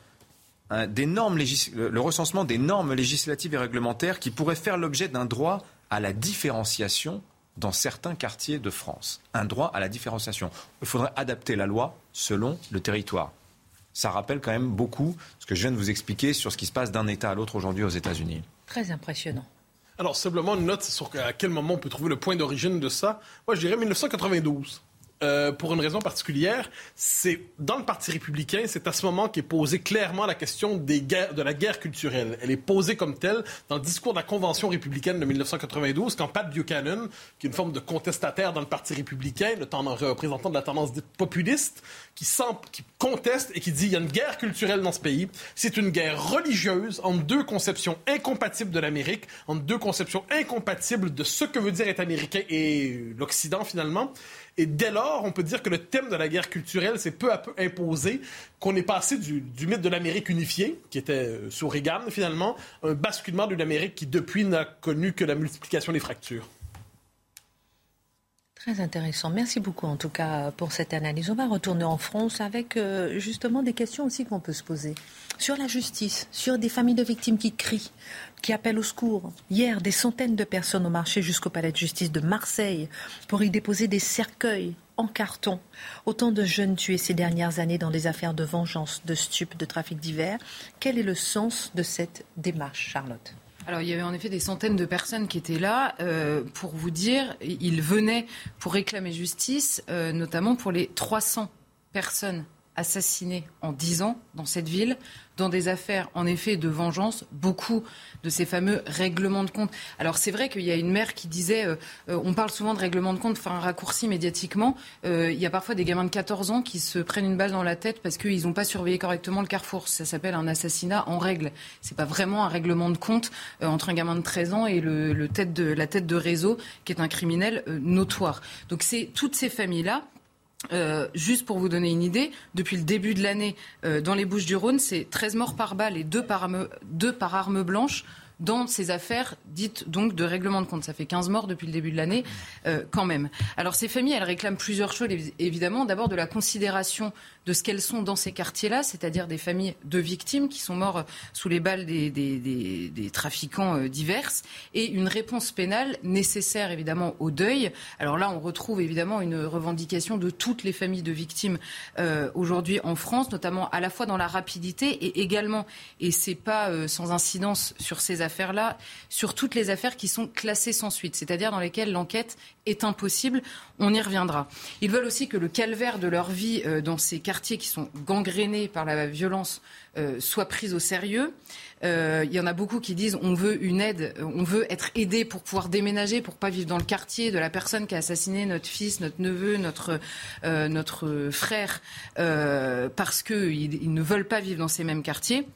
hein, des normes légis- le le recensement des normes législatives et réglementaires qui pourraient faire l'objet d'un droit à la différenciation dans certains quartiers de France. Un droit à la différenciation. Il faudrait adapter la loi selon le territoire. Ça rappelle quand même beaucoup ce que je viens de vous expliquer sur ce qui se passe d'un État à l'autre aujourd'hui aux États-Unis. Très impressionnant. Alors, simplement une note sur à quel moment on peut trouver le point d'origine de ça. Moi, je dirais 1992. Euh, pour une raison particulière, c'est dans le Parti républicain, c'est à ce moment qu'est posée clairement la question de la guerre culturelle. Elle est posée comme telle dans le discours de la Convention républicaine de 1992, quand Pat Buchanan, qui est une forme de contestataire dans le Parti républicain, le représentant de la tendance dite populiste, qui, qui conteste et qui dit il y a une guerre culturelle dans ce pays. C'est une guerre religieuse entre deux conceptions incompatibles de l'Amérique, entre deux conceptions incompatibles de ce que veut dire être américain et l'Occident finalement. Et dès lors, on peut dire que le thème de la guerre culturelle s'est peu à peu imposé, qu'on est passé du, du mythe de l'Amérique unifiée, qui était euh, sous Reagan finalement, un basculement d'une Amérique qui depuis n'a connu que la multiplication des fractures. Très intéressant. Merci beaucoup en tout cas pour cette analyse. On va retourner en France avec euh, justement des questions aussi qu'on peut se poser. Sur la justice, sur des familles de victimes qui crient, qui appellent au secours. Hier, des centaines de personnes ont marché jusqu'au palais de justice de Marseille pour y déposer des cercueils en carton. Autant de jeunes tués ces dernières années dans des affaires de vengeance, de stupes, de trafic divers. Quel est le sens de cette démarche, Charlotte? Alors, il y avait en effet des centaines de personnes qui étaient là. Euh, pour vous dire, ils venaient pour réclamer justice, euh, notamment pour les 300 personnes assassinées en 10 ans dans cette ville, dans des affaires, en effet, de vengeance, beaucoup de ces fameux règlements de compte. Alors, c'est vrai qu'il y a une mère qui disait, euh, euh, on parle souvent de règlement de compte, enfin, un raccourci médiatiquement. Euh, il y a parfois des gamins de 14 ans qui se prennent une balle dans la tête parce qu'ils n'ont pas surveillé correctement le carrefour. Ça s'appelle un assassinat en règle. C'est pas vraiment un règlement de compte euh, entre un gamin de 13 ans et le, le tête de, la tête de réseau qui est un criminel euh, notoire. Donc, c'est toutes ces familles-là euh, juste pour vous donner une idée, depuis le début de l'année, euh, dans les Bouches-du-Rhône, c'est 13 morts par balle et 2 par arme, deux par arme blanche dans ces affaires dites donc de règlement de compte. Ça fait 15 morts depuis le début de l'année, euh, quand même. Alors ces familles, elles réclament plusieurs choses, évidemment. D'abord de la considération de ce qu'elles sont dans ces quartiers-là, c'est-à-dire des familles de victimes qui sont morts sous les balles des trafiquants euh, divers, et une réponse pénale nécessaire évidemment au deuil. Alors là, on retrouve évidemment une revendication de toutes les familles de victimes euh, aujourd'hui en France, notamment à la fois dans la rapidité et également, et c'est pas euh, sans incidence sur ces affaires-là, sur toutes les affaires qui sont classées sans suite, c'est-à-dire dans lesquelles l'enquête est impossible. On y reviendra. Ils veulent aussi que le calvaire de leur vie euh, dans ces quartiers qui sont gangrénés par la violence euh, soit pris au sérieux. Euh, Il y en a beaucoup qui disent on veut une aide, euh, on veut être aidé pour pouvoir déménager, pour pas vivre dans le quartier de la personne qui a assassiné notre fils, notre neveu, notre notre frère, parce qu'ils ils ne veulent pas vivre dans ces mêmes quartiers.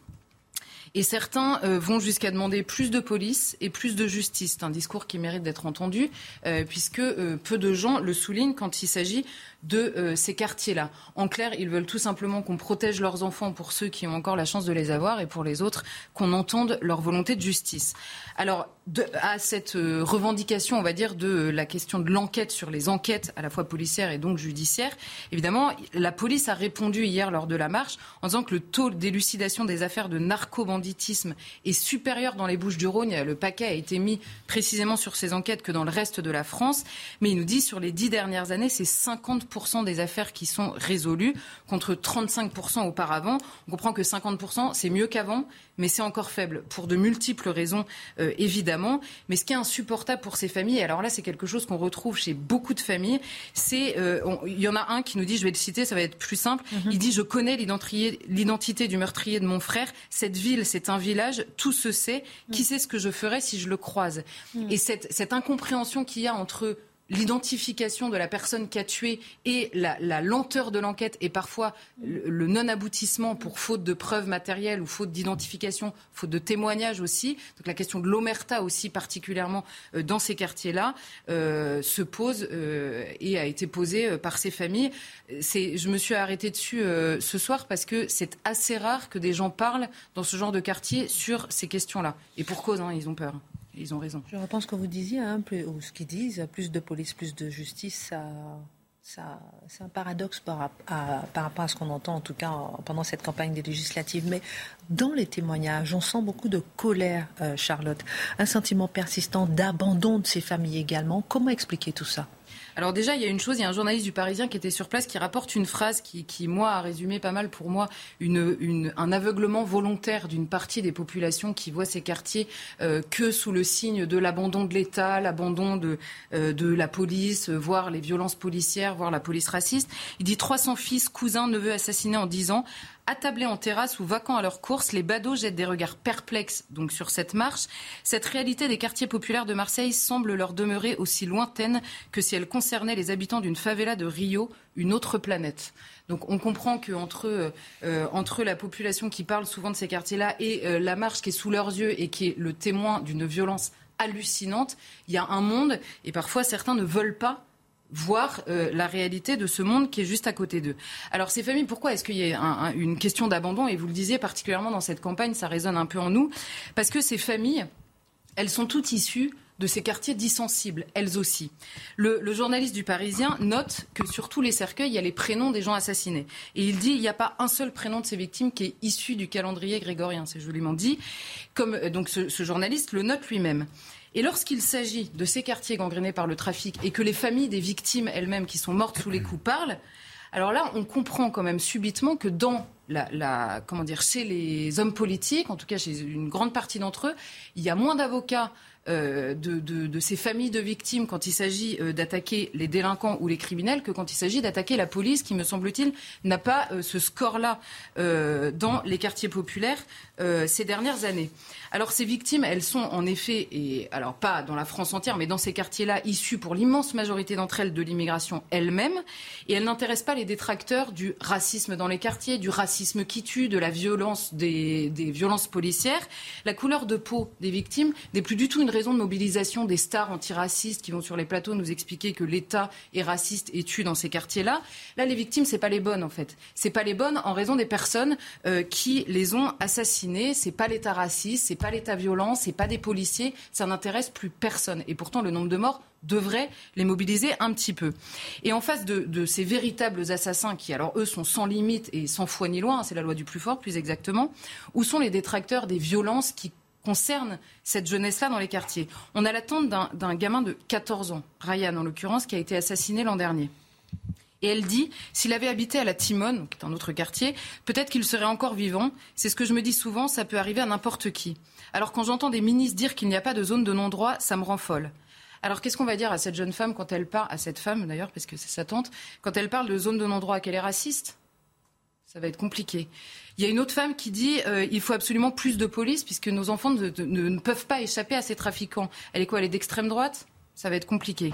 Et certains vont jusqu'à demander plus de police et plus de justice. C'est un discours qui mérite d'être entendu, puisque peu de gens le soulignent quand il s'agit de euh, ces quartiers-là. En clair, ils veulent tout simplement qu'on protège leurs enfants pour ceux qui ont encore la chance de les avoir et pour les autres qu'on entende leur volonté de justice. Alors, à cette euh, revendication, on va dire, de la question de l'enquête sur les enquêtes à la fois policières et donc judiciaires, évidemment, la police a répondu hier lors de la marche en disant que le taux d'élucidation des affaires de narco-banditisme est supérieur dans les Bouches-du-Rhône. Le paquet a été mis précisément sur ces enquêtes que dans le reste de la France. Mais il nous dit sur les dix dernières années, c'est 50% des affaires qui sont résolues contre 35% auparavant. On comprend que 50%, c'est mieux qu'avant, mais c'est encore faible pour de multiples raisons, euh, évidemment. Mais ce qui est insupportable pour ces familles, et alors là, c'est quelque chose qu'on retrouve chez beaucoup de familles, c'est, euh, il y en a un qui nous dit, je vais le citer, ça va être plus simple, mhm. il dit, je connais l'identité du meurtrier de mon frère, cette ville, c'est un village, tout se sait, qui mhm. sait ce que je ferais si je le croise? Mhm. Et cette, cette incompréhension qu'il y a entre l'identification de la personne qui a tué et la, lenteur de l'enquête et parfois le, non-aboutissement pour faute de preuves matérielles ou faute d'identification, faute de témoignages aussi. Donc la question de l'omerta aussi particulièrement euh, dans ces quartiers-là euh, se pose euh, et a été posée par ces familles. Je me suis arrêtée dessus ce soir parce que c'est assez rare que des gens parlent dans ce genre de quartier sur ces questions-là. Et pour cause, hein, ils ont peur. Ils ont raison. Je repense que vous disiez, hein, ou ce qu'ils disent, plus de police, plus de justice, ça, c'est un paradoxe par, par, rapport à ce qu'on entend, en tout cas pendant cette campagne des législatives. Mais dans les témoignages, on sent beaucoup de colère, euh, Charlotte, un sentiment persistant d'abandon de ces familles également. Comment expliquer tout ça? Alors déjà, il y a une chose, il y a un journaliste du Parisien qui était sur place qui rapporte une phrase qui, qui moi, a résumé pas mal pour moi un aveuglement volontaire d'une partie des populations qui voient ces quartiers euh, que sous le signe de l'abandon de l'État, l'abandon de, euh, de la police, voire les violences policières, voire la police raciste. Il dit 300 fils, cousins, neveux assassinés en 10 ans attablés en terrasse ou vacants à leur course, les badauds jettent des regards perplexes donc sur cette marche. Cette réalité des quartiers populaires de Marseille semble leur demeurer aussi lointaine que si elle concernait les habitants d'une favela de Rio, une autre planète. Donc on comprend qu'entre euh, entre la population qui parle souvent de ces quartiers-là et euh, la marche qui est sous leurs yeux et qui est le témoin d'une violence hallucinante, il y a un monde et parfois certains ne veulent pas voir euh, la réalité de ce monde qui est juste à côté d'eux. Alors ces familles, pourquoi est-ce qu'il y a une question d'abandon? Et vous le disiez particulièrement dans cette campagne, ça résonne un peu en nous, parce que ces familles, elles sont toutes issues de ces quartiers dissensibles, elles aussi. Le, journaliste du Parisien note que sur tous les cercueils, il y a les prénoms des gens assassinés. Et il dit il n'y a pas un seul prénom de ces victimes qui est issu du calendrier grégorien, c'est joliment dit. Comme, euh, donc ce journaliste le note lui-même. Et lorsqu'il s'agit de ces quartiers gangrénés par le trafic et que les familles des victimes elles-mêmes qui sont mortes sous les coups parlent, alors là, on comprend quand même subitement que dans la, comment dire, chez les hommes politiques, en tout cas chez une grande partie d'entre eux, il y a moins d'avocats euh, de, ces familles de victimes quand il s'agit euh, d'attaquer les délinquants ou les criminels que quand il s'agit d'attaquer la police, qui, me semble-t-il, n'a pas euh, ce score-là dans les quartiers populaires ces dernières années. Alors ces victimes, elles sont en effet, et alors pas dans la France entière, mais dans ces quartiers-là, issues pour l'immense majorité d'entre elles de l'immigration elle-même, et elles n'intéressent pas les détracteurs du racisme dans les quartiers, du racisme qui tue, de la violence, des, des violences policières. La couleur de peau des victimes n'est plus du tout une raison de mobilisation des stars antiracistes qui vont sur les plateaux nous expliquer que l'État est raciste et tue dans ces quartiers-là. Là, les victimes, c'est pas les bonnes en fait. C'est pas les bonnes en raison des personnes euh, qui les ont assassinées. C'est pas l'État raciste, c'est pas l'État violent, c'est pas des policiers. Ça n'intéresse plus personne. Et pourtant, le nombre de morts devrait les mobiliser un petit peu. Et en face de, de, ces véritables assassins qui, alors eux, sont sans limite et sans foi ni loi, hein, c'est la loi du plus fort plus exactement, où sont les détracteurs des violences qui concerne cette jeunesse-là dans les quartiers. On a l'attente d'un gamin de 14 ans, Ryan en l'occurrence, qui a été assassiné l'an dernier. Et elle dit, s'il avait habité à la Timone, qui est un autre quartier, peut-être qu'il serait encore vivant. C'est ce que je me dis souvent, ça peut arriver à n'importe qui. Alors quand j'entends des ministres dire qu'il n'y a pas de zone de non-droit, ça me rend folle. Alors qu'est-ce qu'on va dire à cette jeune femme quand elle parle, à cette femme d'ailleurs, parce que c'est sa tante, quand elle parle de zone de non-droit, qu'elle est raciste? Ça va être compliqué. Il y a une autre femme qui dit euh, il faut absolument plus de police puisque nos enfants ne, ne, peuvent pas échapper à ces trafiquants. Elle est quoi Elle est d'extrême droite? Ça va être compliqué.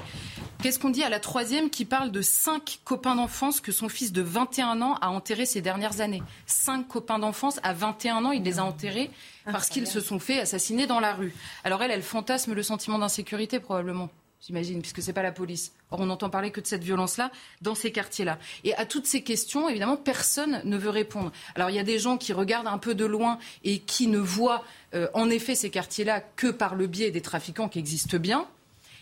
Qu'est-ce qu'on dit à la troisième qui parle de cinq copains d'enfance que son fils de 21 ans a enterrés ces dernières années? Cinq copains d'enfance à 21 ans, il les a enterrés parce qu'ils se sont fait assassiner dans la rue. Alors elle, elle fantasme le sentiment d'insécurité probablement j'imagine, puisque c'est pas la police. Or, on n'entend parler que de cette violence-là dans ces quartiers-là. Et à toutes ces questions, évidemment, personne ne veut répondre. Alors, il y a des gens qui regardent un peu de loin et qui ne voient, euh, en effet, ces quartiers-là que par le biais des trafiquants qui existent bien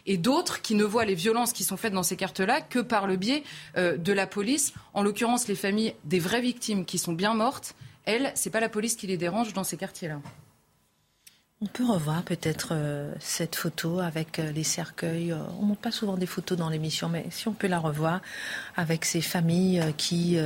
et d'autres qui ne voient les violences qui sont faites dans ces cartes-là que par le biais euh, de la police. En l'occurrence, les familles des vraies victimes qui sont bien mortes, elles, c'est pas la police qui les dérange dans ces quartiers-là. On peut revoir peut-être euh, cette photo avec euh, les cercueils. on ne montre pas souvent des photos dans l'émission, mais si on peut la revoir avec ces familles qui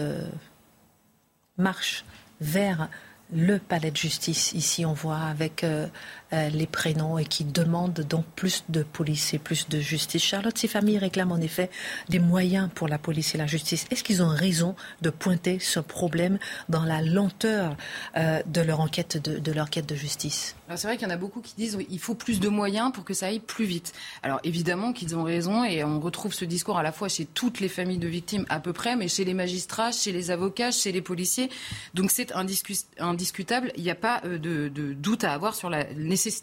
marchent vers le palais de justice. Ici, on voit avec euh, les prénoms et qui demandent donc plus de police et plus de justice. Charlotte, ces familles réclament en effet des moyens pour la police et la justice. Est-ce qu'ils ont raison de pointer ce problème dans la lenteur euh, de leur enquête de, leur quête de justice? C'est vrai qu'il y en a beaucoup qui disent qu'il faut plus de moyens pour que ça aille plus vite. Alors évidemment qu'ils ont raison et on retrouve ce discours à la fois chez toutes les familles de victimes à peu près, mais chez les magistrats, chez les avocats, chez les policiers. Donc c'est indiscutable. Il n'y a pas euh, de, de, doute à avoir sur la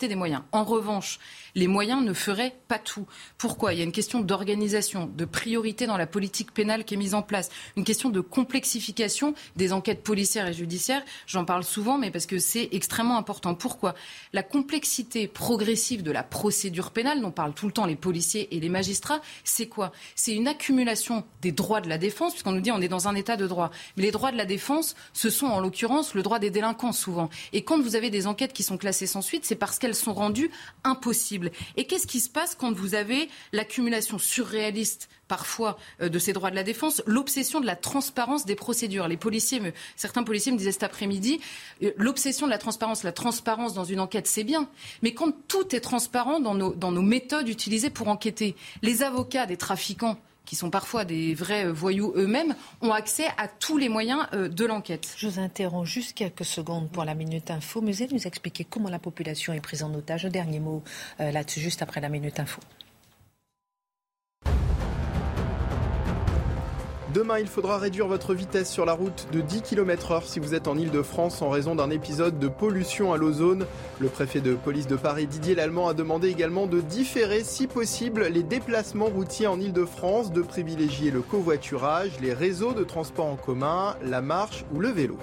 des moyens. En revanche, les moyens ne feraient pas tout. Pourquoi? Il y a une question d'organisation, de priorité dans la politique pénale qui est mise en place, une question de complexification des enquêtes policières et judiciaires. J'en parle souvent, mais parce que c'est extrêmement important. Pourquoi? La complexité progressive de la procédure pénale, dont parlent tout le temps les policiers et les magistrats, c'est quoi? C'est une accumulation des droits de la défense, puisqu'on nous dit on est dans un état de droit. Mais les droits de la défense, ce sont en l'occurrence le droit des délinquants souvent. Et quand vous avez des enquêtes qui sont classées sans suite, c'est parce qu'elles sont rendues impossibles. Et qu'est-ce qui se passe quand vous avez l'accumulation surréaliste parfois euh, de ces droits de la défense, l'obsession de la transparence des procédures? Les policiers, certains policiers me disaient cet après-midi, euh, l'obsession de la transparence, la transparence dans une enquête, c'est bien, mais quand tout est transparent dans nos méthodes utilisées pour enquêter, les avocats des trafiquants, qui sont parfois des vrais voyous eux-mêmes, ont accès à tous les moyens euh, de l'enquête. Je vous interromps juste quelques secondes pour la Minute Info. Vous nous expliquer comment la population est prise en otage. Un dernier mot euh, là-dessus, juste après la Minute Info. Demain, il faudra réduire votre vitesse sur la route de 10 km/h si vous êtes en Ile-de-France en raison d'un épisode de pollution à l'ozone. Le préfet de police de Paris, Didier Lallemand, a demandé également de différer, si possible, les déplacements routiers en Ile-de-France, de privilégier le covoiturage, les réseaux de transport en commun, la marche ou le vélo.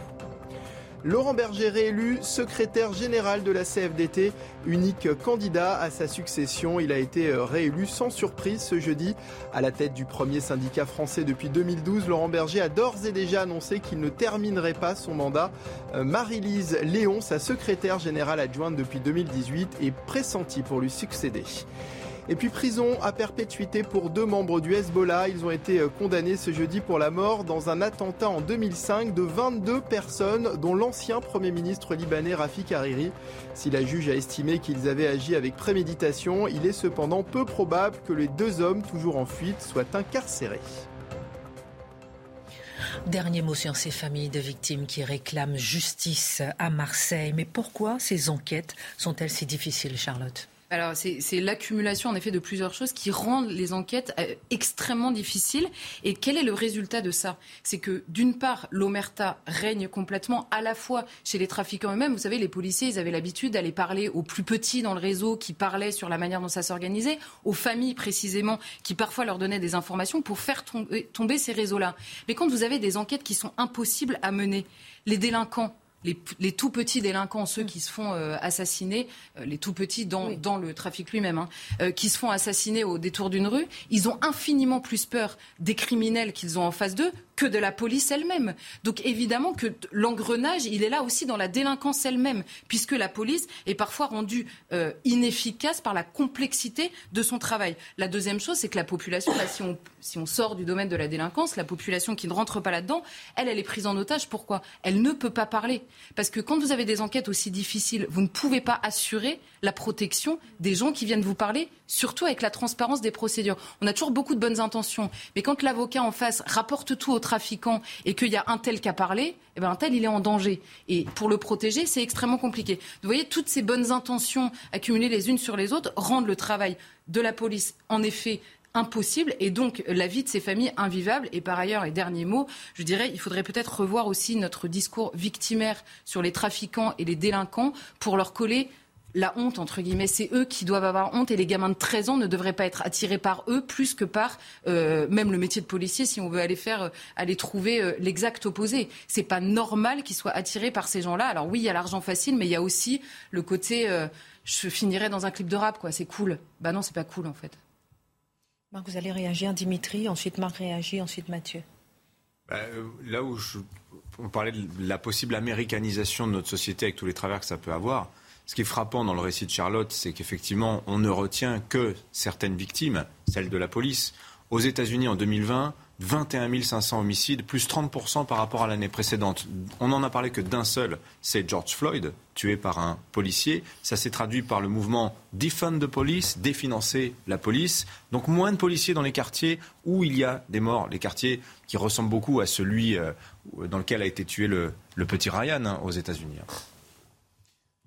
Laurent Berger réélu secrétaire général de la CFDT, unique candidat à sa succession. Il a été euh, réélu sans surprise ce jeudi. À la tête du premier syndicat français depuis 2012, Laurent Berger a d'ores et déjà annoncé qu'il ne terminerait pas son mandat. Euh, Marie-Lise Léon, sa secrétaire générale adjointe depuis 2018, est pressentie pour lui succéder. Et puis prison à perpétuité pour deux membres du Hezbollah. Ils ont été euh, condamnés ce jeudi pour la mort dans un attentat en 2005 de 22 personnes, dont l'ancien Premier ministre libanais Rafik Hariri. Si la juge a estimé qu'ils avaient agi avec préméditation, il est cependant peu probable que les deux hommes toujours en fuite soient incarcérés. Dernier mot sur ces familles de victimes qui réclament justice à Marseille. Mais pourquoi ces enquêtes sont-elles si difficiles, Charlotte? Alors, c'est l'accumulation, en effet, de plusieurs choses qui rendent les enquêtes euh, extrêmement difficiles. Et quel est le résultat de ça? C'est que, d'une part, l'omerta règne complètement, à la fois chez les trafiquants eux-mêmes. Vous savez, les policiers, ils avaient l'habitude d'aller parler aux plus petits dans le réseau qui parlaient sur la manière dont ça s'organisait, aux familles, précisément, qui parfois leur donnaient des informations pour faire tomber, tomber ces réseaux-là. Mais quand vous avez des enquêtes qui sont impossibles à mener, les délinquants, les, tout petits délinquants, ceux qui se font euh, assassiner, euh, les tout petits dans, dans le trafic lui-même, hein, euh, qui se font assassiner au détour d'une rue, ils ont infiniment plus peur des criminels qu'ils ont en face d'eux que de la police elle-même. Donc évidemment que l'engrenage, il est là aussi dans la délinquance elle-même, puisque la police est parfois rendue inefficace par la complexité de son travail. La deuxième chose, c'est que la population, si, on, si on sort du domaine de la délinquance, la population qui ne rentre pas là-dedans, elle, elle est prise en otage. Pourquoi? Elle ne peut pas parler. Parce que quand vous avez des enquêtes aussi difficiles, vous ne pouvez pas assurer la protection des gens qui viennent vous parler, surtout avec la transparence des procédures. On a toujours beaucoup de bonnes intentions, mais quand l'avocat en face rapporte tout au trafiquant et qu'il y a un tel qui a parlé, eh ben un tel il est en danger. Et pour le protéger, c'est extrêmement compliqué. Vous voyez, toutes ces bonnes intentions accumulées les unes sur les autres rendent le travail de la police, en effet, impossible et donc la vie de ces familles invivable. Et par ailleurs, et dernier mot, je dirais, il faudrait peut-être revoir aussi notre discours victimaire sur les trafiquants et les délinquants pour leur coller la honte, entre guillemets. C'est eux qui doivent avoir honte et les gamins de 13 ans ne devraient pas être attirés par eux plus que par euh, même le métier de policier si on veut aller faire, euh, aller trouver euh, l'exact opposé. C'est pas normal qu'ils soient attirés par ces gens-là. Alors oui, il y a l'argent facile, mais il y a aussi le côté je finirai dans un clip de rap, quoi. C'est cool. Bah non, c'est pas cool en fait. Marc, vous allez réagir, Dimitri, ensuite Marc réagit, ensuite Mathieu. Bah, là où je, on parlait de la possible américanisation de notre société avec tous les travers que ça peut avoir, ce qui est frappant dans le récit de Charlotte, c'est qu'effectivement, on ne retient que certaines victimes, celles de la police. Aux États-Unis, en 2020, 21 500 homicides, plus 30% par rapport à l'année précédente. On n'en a parlé que d'un seul, c'est George Floyd, tué par un policier. Ça s'est traduit par le mouvement Defund the Police, définancer la police. Donc moins de policiers dans les quartiers où il y a des morts. Les quartiers qui ressemblent beaucoup à celui euh, dans lequel a été tué le, petit Ryan hein, aux États-Unis.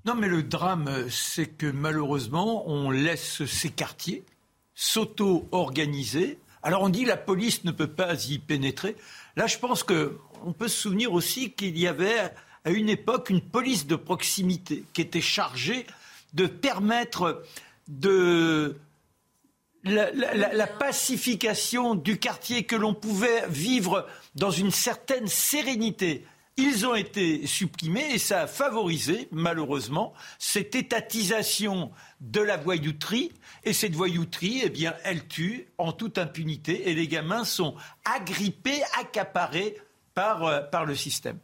Non, mais le drame, c'est que malheureusement, on laisse ces quartiers s'auto-organiser. Alors on dit la police ne peut pas y pénétrer. Là, je pense qu'on peut se souvenir aussi qu'il y avait à une époque une police de proximité qui était chargée de permettre la, pacification du quartier, que l'on pouvait vivre dans une certaine sérénité. Ils ont été supprimés et ça a favorisé, malheureusement, cette étatisation de la voyouterie. Et cette voyouterie, eh bien, elle tue en toute impunité et les gamins sont agrippés, accaparés par, euh, par le système.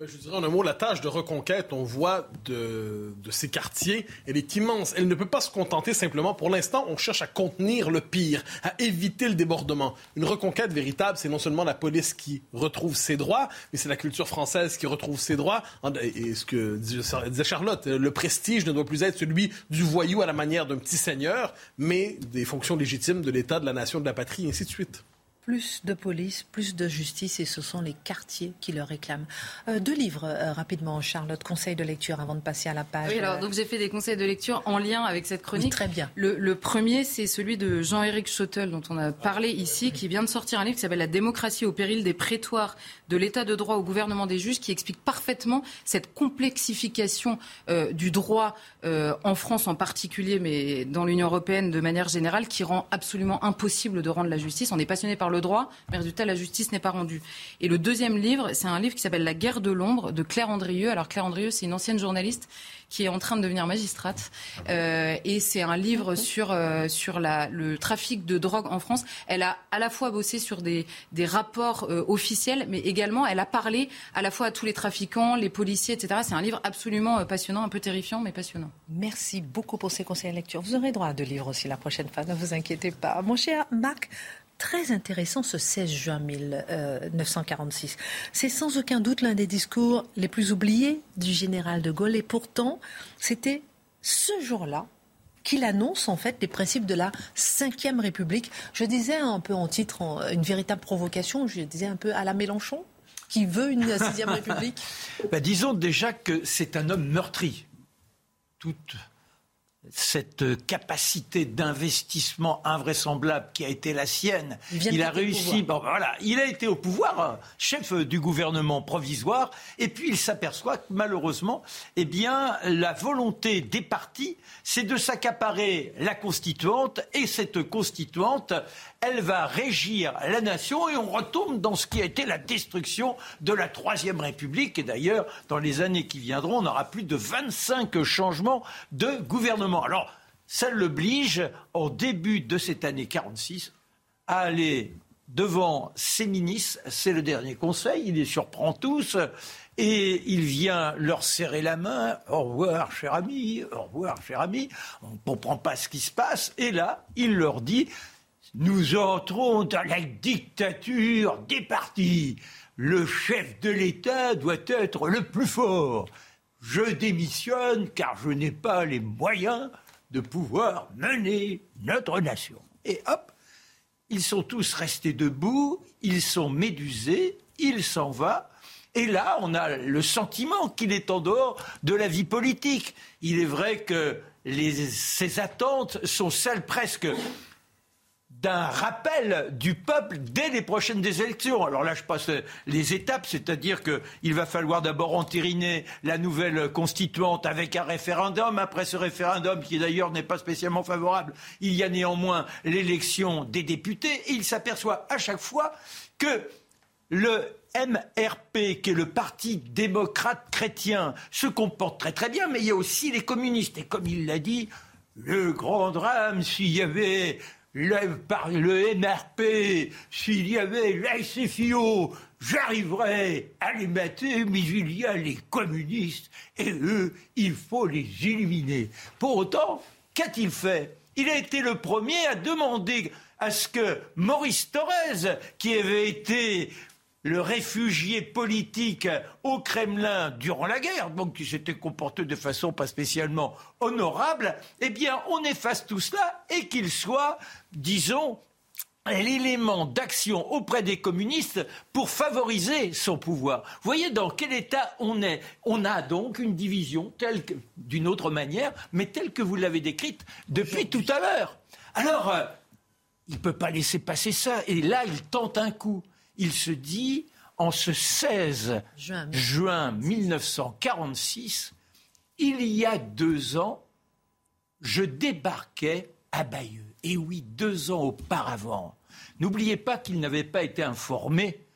Ben, je dirais en un mot, la tâche de reconquête, on voit de, de, ces quartiers, elle est immense. Elle ne peut pas se contenter simplement, pour l'instant, on cherche à contenir le pire, à éviter le débordement. Une reconquête véritable, c'est non seulement la police qui retrouve ses droits, mais c'est la culture française qui retrouve ses droits. Et ce que disait Charlotte, le prestige ne doit plus être celui du voyou à la manière d'un petit seigneur, mais des fonctions légitimes de l'État, de la nation, de la patrie, et ainsi de suite plus de police, plus de justice, et ce sont les quartiers qui le réclament. Euh, deux livres, euh, rapidement, Charlotte, conseils de lecture avant de passer à la page. Oui, alors donc j'ai fait des conseils de lecture en lien avec cette chronique. très bien. Le, premier, c'est celui de Jean-Éric Schottel, dont on a parlé ici, qui vient de sortir un livre qui s'appelle La démocratie au péril des prétoires de l'état de droit au gouvernement des juges, qui explique parfaitement cette complexification euh, du droit en France en particulier, mais dans l'Union européenne de manière générale, qui rend absolument impossible de rendre la justice. On est passionné par le droit, mais résultat, la justice n'est pas rendue. Et le deuxième livre, c'est un livre qui s'appelle La guerre de l'ombre de Claire Andrieux. Alors Claire Andrieux, c'est une ancienne journaliste qui est en train de devenir magistrate. Euh, et c'est un livre sur, euh, sur la, le trafic de drogue en France. Elle a à la fois bossé sur des, des rapports euh, officiels, mais également elle a parlé à la fois à tous les trafiquants, les policiers, etc. C'est un livre absolument passionnant, un peu terrifiant, mais passionnant. Merci beaucoup pour ces conseils de lecture. Vous aurez droit à deux livres aussi la prochaine fois, ne vous inquiétez pas. Mon cher Marc, très intéressant ce 16 juin 1946. Euh, c'est sans aucun doute l'un des discours les plus oubliés du général de Gaulle et pourtant c'était ce jour-là qu'il annonce en fait les principes de la Ve République. Je disais un peu en titre, une véritable provocation, je disais un peu à la Mélenchon, qui veut une sixième République. [LAUGHS] Ben, disons déjà que c'est un homme meurtri. Cette capacité d'investissement invraisemblable qui a été la sienne. Il, a réussi. Bon, voilà, il a été au pouvoir, euh, chef du gouvernement provisoire, et puis il s'aperçoit que malheureusement, eh bien, la volonté des partis, c'est de s'accaparer la constituante, et cette constituante, elle va régir la nation et on retombe dans ce qui a été la destruction de la Troisième République. Et d'ailleurs, dans les années qui viendront, on aura plus de 25 changements de gouvernement. Alors, ça l'oblige, au début de cette année 46, à aller devant ses ministres. C'est le dernier conseil, il les surprend tous. Et il vient leur serrer la main. Au revoir, cher ami. Au revoir, cher ami. On ne comprend pas ce qui se passe. Et là, il leur dit nous entrons dans la dictature des partis. Le chef de l'État doit être le plus fort. Je démissionne car je n'ai pas les moyens de pouvoir mener notre nation. Et hop, ils sont tous restés debout, ils sont médusés, il s'en va. Et là, on a le sentiment qu'il est en dehors de la vie politique. Il est vrai que ses attentes sont celles presque d'un rappel du peuple dès les prochaines élections. Alors là, je passe les étapes, c'est-à-dire qu'il va falloir d'abord entériner la nouvelle constituante avec un référendum. Après ce référendum, qui d'ailleurs n'est pas spécialement favorable, il y a néanmoins l'élection des députés. Et il s'aperçoit à chaque fois que le MRP, qui est le Parti démocrate chrétien, se comporte très très bien, mais il y a aussi les communistes. Et comme il l'a dit, le grand drame, s'il y avait le, par le MRP, s'il y avait l'SFIO, j'arriverais à les mettre, mais il y a les communistes, et eux, il faut les éliminer. Pour autant, qu'a-t-il fait? Il a été le premier à demander à ce que Maurice Thorez, qui avait été le réfugié politique au Kremlin durant la guerre, donc qui s'était comporté de façon pas spécialement honorable, eh bien, on efface tout cela et qu'il soit, disons, l'élément d'action auprès des communistes pour favoriser son pouvoir. Voyez dans quel état on est On a donc une division d'une autre manière, mais telle que vous l'avez décrite depuis tout à l'heure. Alors, euh, il ne peut pas laisser passer ça. Et là, il tente un coup il se dit, en ce 16 juin, 1946, il y a deux ans, je débarquais à Bayeux. Et oui, deux ans auparavant. N'oubliez pas qu'il n'avait pas été informé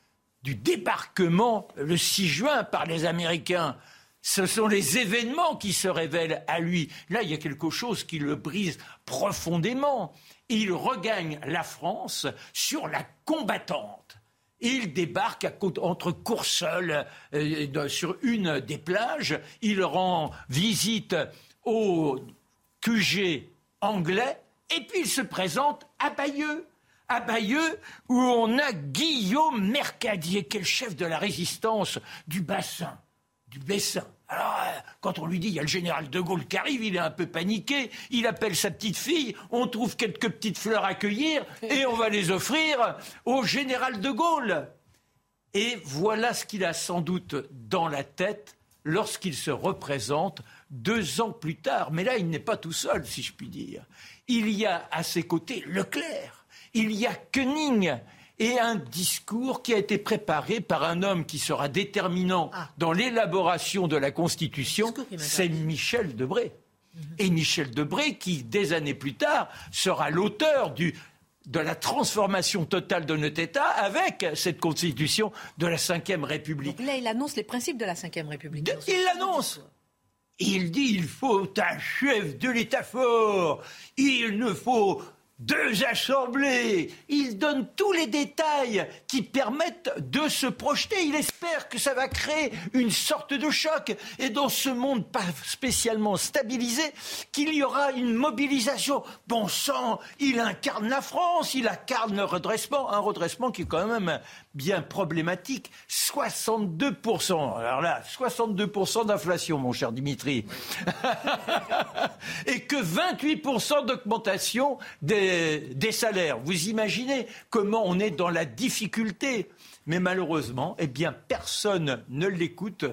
du débarquement le 6 juin par les Américains. Ce sont les événements qui se révèlent à lui. Là, il y a quelque chose qui le brise profondément. Il regagne la France sur la combattante. Il débarque entre Courseul, sur une des plages. Il rend visite au QG anglais. Et puis il se présente à Bayeux. À Bayeux, où on a Guillaume Mercadier, qui est le chef de la résistance du bassin, du Bessin. Euh, quand on lui dit il y a le général de Gaulle qui arrive, il est un peu paniqué. Il appelle sa petite fille. On trouve quelques petites fleurs à cueillir et on va les offrir au général de Gaulle. Et voilà ce qu'il a sans doute dans la tête lorsqu'il se représente deux ans plus tard. Mais là, il n'est pas tout seul, si je puis dire. Il y a à ses côtés Leclerc, il y a Koenig, et un discours qui a été préparé par un homme qui sera déterminant ah. dans l'élaboration de la Constitution, c'est Michel Debré. Mhm. Et Michel Debré, qui, des années plus tard, sera l'auteur de la transformation totale de notre État avec cette constitution de la Ve République. là, il annonce les principes de la Ve République. il l'annonce. Il dit il faut un chef de l'État fort. Il ne faut deux assemblées. Il donne tous les détails qui permettent de se projeter. Il espère que ça va créer une sorte de choc. Et dans ce monde pas spécialement stabilisé, qu'il y aura une mobilisation. Bon sang, il incarne la France, il incarne le redressement. Un redressement qui est quand même bien problématique. 62%. Alors là, 62% d'inflation, mon cher Dimitri. [LAUGHS] Et que 28% d'augmentation des, des, salaires. Vous imaginez comment on est dans la difficulté. Mais malheureusement, eh bien, personne ne l'écoute.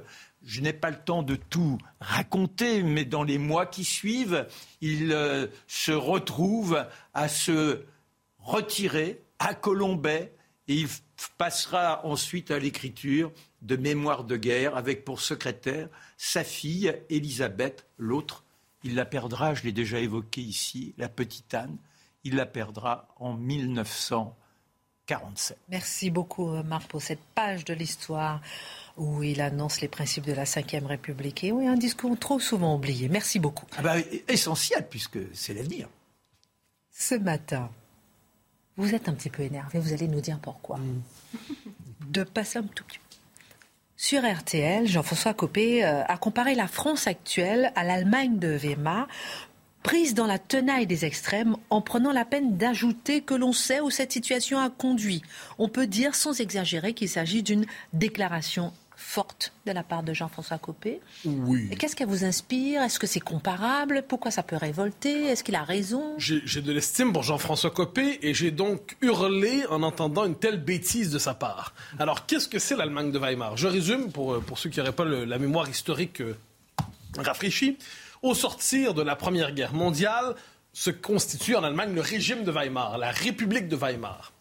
Je n'ai pas le temps de tout raconter, mais dans les mois qui suivent, il euh, se retrouve à se retirer à Colombay et il passera ensuite à l'écriture de Mémoires de guerre avec pour secrétaire sa fille Elisabeth, l'autre. Il la perdra, je l'ai déjà évoqué ici, la petite Anne. Il la perdra en 1947. Merci beaucoup, Marc, pour cette page de l'histoire où il annonce les principes de la Ve République. Et oui, un discours trop souvent oublié. Merci beaucoup. Ah bah, essentiel, puisque c'est l'avenir. Ce matin, vous êtes un petit peu énervé, vous allez nous dire pourquoi. De passer un tout petit peu. Sur RTL, Jean-François Copé euh, a comparé la France actuelle à l'Allemagne de Weimar, prise dans la tenaille des extrêmes, en prenant la peine d'ajouter que l'on sait où cette situation a conduit. On peut dire sans exagérer qu'il s'agit d'une déclaration forte de la part de Jean-François Copé. Oui. Qu'est-ce qu'elle vous inspire? Est-ce que c'est comparable? Pourquoi ça peut révolter? Est-ce qu'il a raison? J'ai de l'estime pour Jean-François Copé et j'ai donc hurlé en entendant une telle bêtise de sa part. Alors, qu'est-ce que c'est l'Allemagne de Weimar? Je résume pour, pour ceux qui n'auraient pas la mémoire historique euh, rafraîchie. Au sortir de la Première Guerre mondiale, se constitue en Allemagne le régime de Weimar, la République de Weimar,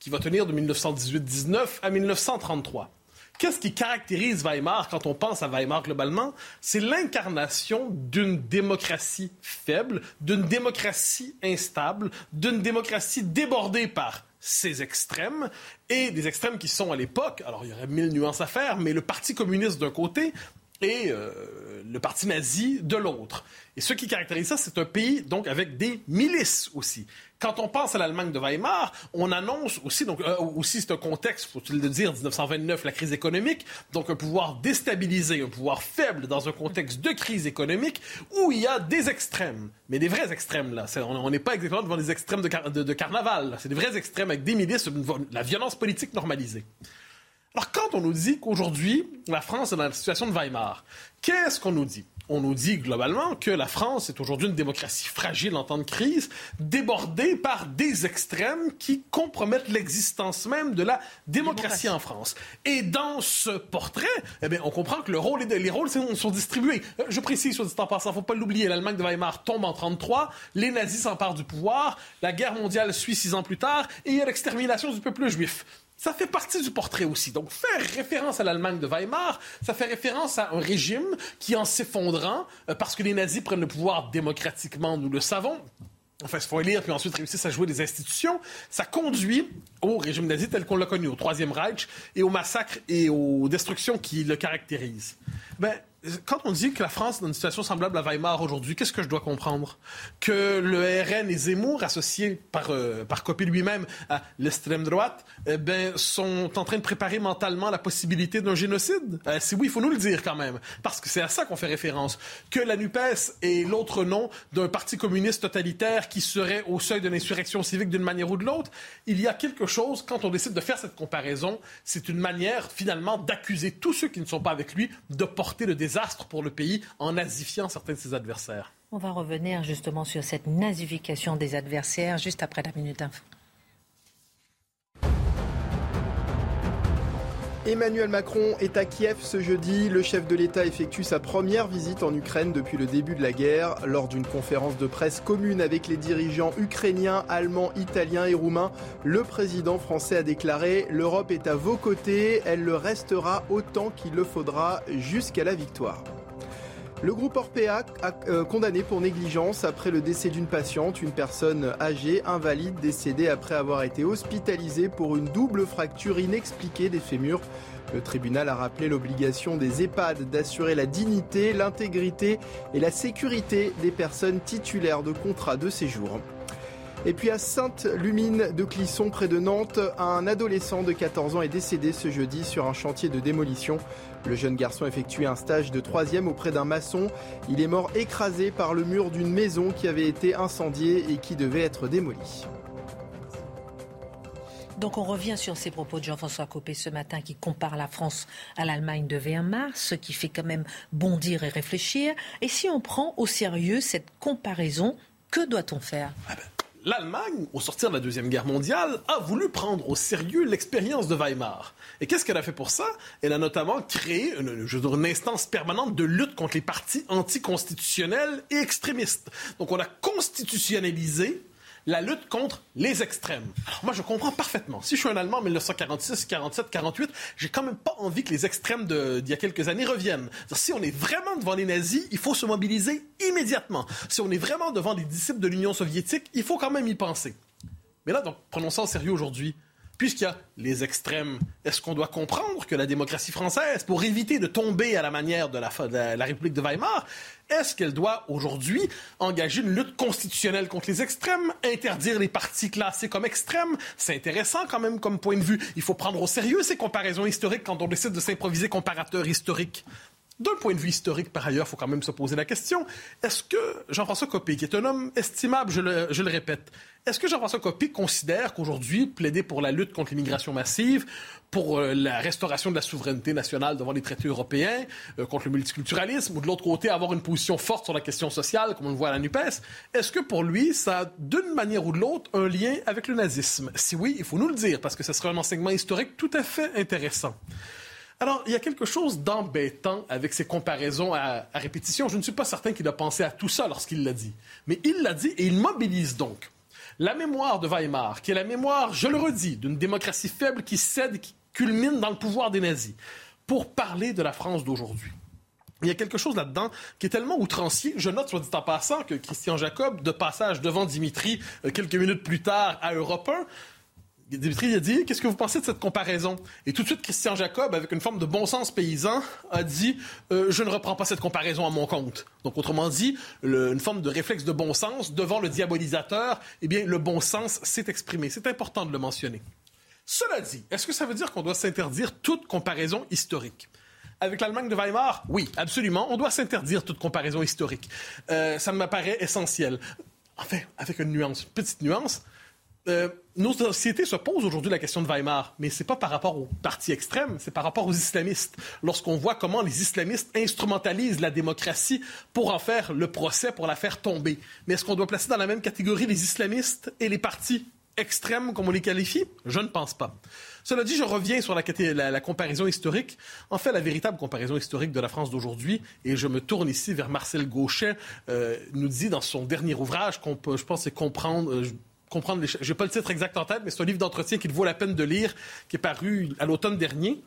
qui va tenir de 1918-19 à 1933. Qu'est-ce qui caractérise Weimar quand on pense à Weimar globalement? C'est l'incarnation d'une démocratie faible, d'une démocratie instable, d'une démocratie débordée par ses extrêmes et des extrêmes qui sont à l'époque, alors il y aurait mille nuances à faire, mais le Parti communiste d'un côté et euh, le parti nazi de l'autre. Et ce qui caractérise ça, c'est un pays donc avec des milices aussi. Quand on pense à l'Allemagne de Weimar, on annonce aussi, donc euh, aussi c'est un contexte, faut-il le dire, 1929, la crise économique, donc un pouvoir déstabilisé, un pouvoir faible dans un contexte de crise économique où il y a des extrêmes, mais des vrais extrêmes là. on n'est pas exactement devant des extrêmes de, de carnaval, c'est des vrais extrêmes avec des milices, la violence politique normalisée. Alors quand on nous dit qu'aujourd'hui la France est dans la situation de Weimar, qu'est-ce qu'on nous dit? On nous dit globalement que la France est aujourd'hui une démocratie fragile en temps de crise, débordée par des extrêmes qui compromettent l'existence même de la démocratie, en France. Et dans ce portrait, eh bien, on comprend que le rôle et les rôles sont, distribués. Euh, je précise, sur dit en passant, faut pas l'oublier, l'Allemagne de Weimar tombe en 33, les nazis s'emparent du pouvoir, la guerre mondiale suit six ans plus tard, et il y a l'extermination du peuple juif ça fait partie du portrait aussi. Donc, faire référence à l'Allemagne de Weimar, ça fait référence à un régime qui, en s'effondrant, euh, parce que les nazis prennent le pouvoir démocratiquement, nous le savons, Enfin, il faut lire, puis ensuite réussissent à jouer des institutions. Ça conduit au régime nazi tel qu'on l'a connu, au Troisième Reich, et aux massacres et aux destructions qui le caractérisent. Ben, quand on dit que la France est dans une situation semblable à Weimar aujourd'hui, qu'est-ce que je dois comprendre? Que le RN et Zemmour, associés par, euh, par copie lui-même à l'extrême droite, eh ben, sont en train de préparer mentalement la possibilité d'un génocide? Euh, Si oui, il faut nous le dire quand même, parce que c'est à ça qu'on fait référence. Que la NUPES est l'autre nom d'un parti communiste totalitaire qui serait au seuil de l'insurrection civique d'une manière ou de l'autre, il y a quelque chose, quand on décide de faire cette comparaison, c'est une manière finalement d'accuser tous ceux qui ne sont pas avec lui de porter le désastre pour le pays en nazifiant certains de ses adversaires. On va revenir justement sur cette nazification des adversaires juste après la Minute Info. Emmanuel Macron est à Kiev ce jeudi. Le chef de l'État effectue sa première visite en Ukraine depuis le début de la guerre. Lors d'une conférence de presse commune avec les dirigeants ukrainiens, allemands, italiens et roumains, le président français a déclaré L'Europe est à vos côtés, elle le restera autant qu'il le faudra jusqu'à la victoire. Le groupe Orpea a euh, condamné pour négligence après le décès d'une patiente, une personne âgée, invalide, décédée après avoir été hospitalisée pour une double fracture inexpliquée des fémurs. Le tribunal a rappelé l'obligation des EHPAD d'assurer la dignité, l'intégrité et la sécurité des personnes titulaires de contrats de séjour. Et puis à Sainte-Lumine de Clisson, près de Nantes, un adolescent de 14 ans est décédé ce jeudi sur un chantier de démolition. Le jeune garçon effectuait un stage de troisième auprès d'un maçon. Il est mort écrasé par le mur d'une maison qui avait été incendiée et qui devait être démolie. Donc on revient sur ces propos de Jean-François Copé ce matin qui compare la France à l'Allemagne de Weimar, ce qui fait quand même bondir et réfléchir. Et si on prend au sérieux cette comparaison, que doit-on faire? Ah ben, l'Allemagne, au sortir de la Deuxième Guerre mondiale, a voulu prendre au sérieux l'expérience de Weimar. Et qu'est-ce qu'elle a fait pour ça? Elle a notamment créé une, je une instance permanente de lutte contre les partis anticonstitutionnels et extrémistes. Donc on a constitutionnalisé la lutte contre les extrêmes. Alors moi, je comprends parfaitement. Si je suis un Allemand en 1946, 47, 48, j'ai quand même pas envie que les extrêmes d'il y a quelques années reviennent. Si on est vraiment devant les nazis, il faut se mobiliser immédiatement. Si on est vraiment devant les disciples de l'Union soviétique, il faut quand même y penser. Mais là, donc, prenons ça au sérieux aujourd'hui puisqu'il y a les extrêmes, est-ce qu'on doit comprendre que la démocratie française, pour éviter de tomber à la manière de la, République de Weimar, est-ce qu'elle doit aujourd'hui engager une lutte constitutionnelle contre les extrêmes, interdire les partis classés comme extrêmes? C'est intéressant quand même comme point de vue. Il faut prendre au sérieux ces comparaisons historiques quand on décide de s'improviser comparateur historique. D'un point de vue historique, par ailleurs, il faut quand même se poser la question est-ce que Jean-François Copé, qui est un homme estimable, je le, je le répète, est-ce que Jean-François Copé considère qu'aujourd'hui, plaider pour la lutte contre l'immigration massive, pour euh, la restauration de la souveraineté nationale devant les traités européens, euh, contre le multiculturalisme, ou de l'autre côté, avoir une position forte sur la question sociale, comme on le voit à la NUPES, est-ce que pour lui, ça a, d'une manière ou de l'autre, un lien avec le nazisme? Si oui, il faut nous le dire, parce que ce serait un enseignement historique tout à fait intéressant. Alors, il y a quelque chose d'embêtant avec ces comparaisons à, à, répétition. Je ne suis pas certain qu'il a pensé à tout ça lorsqu'il l'a dit. Mais il l'a dit et il mobilise donc la mémoire de Weimar, qui est la mémoire, je le redis, d'une démocratie faible qui cède, qui culmine dans le pouvoir des nazis, pour parler de la France d'aujourd'hui. Il y a quelque chose là-dedans qui est tellement outrancier. Je note, soit dit en passant, que Christian Jacob, de passage devant Dimitri euh, quelques minutes plus tard à Europe 1, Dimitri a dit Qu'est-ce que vous pensez de cette comparaison? Et tout de suite, Christian Jacob, avec une forme de bon sens paysan, a dit euh, Je ne reprends pas cette comparaison à mon compte. Donc, autrement dit, une forme de réflexe de bon sens devant le diabolisateur, eh bien, le bon sens s'est exprimé. C'est important de le mentionner. Cela dit, est-ce que ça veut dire qu'on doit s'interdire toute comparaison historique? Avec l'Allemagne de Weimar, oui, absolument. On doit s'interdire toute comparaison historique. Euh, ça me paraît essentiel. Enfin, avec une nuance, petite nuance. Euh, nos sociétés se posent aujourd'hui la question de Weimar, mais c'est pas par rapport aux partis extrêmes, c'est par rapport aux islamistes. Lorsqu'on voit comment les islamistes instrumentalisent la démocratie pour en faire le procès, pour la faire tomber. Mais est-ce qu'on doit placer dans la même catégorie les islamistes et les partis extrêmes, comme on les qualifie? Je ne pense pas. Cela dit, je reviens sur la, comparaison historique. En fait, la véritable comparaison historique de la France d'aujourd'hui, et je me tourne ici vers Marcel Gauchet, euh, nous dit dans son dernier ouvrage, qu'on peut, je pense, c'est comprendre... Euh, comprendre les... Je n'ai pas le titre exact en tête, mais c'est un livre d'entretien qu'il vaut la peine de lire, qui est paru à l'automne dernier.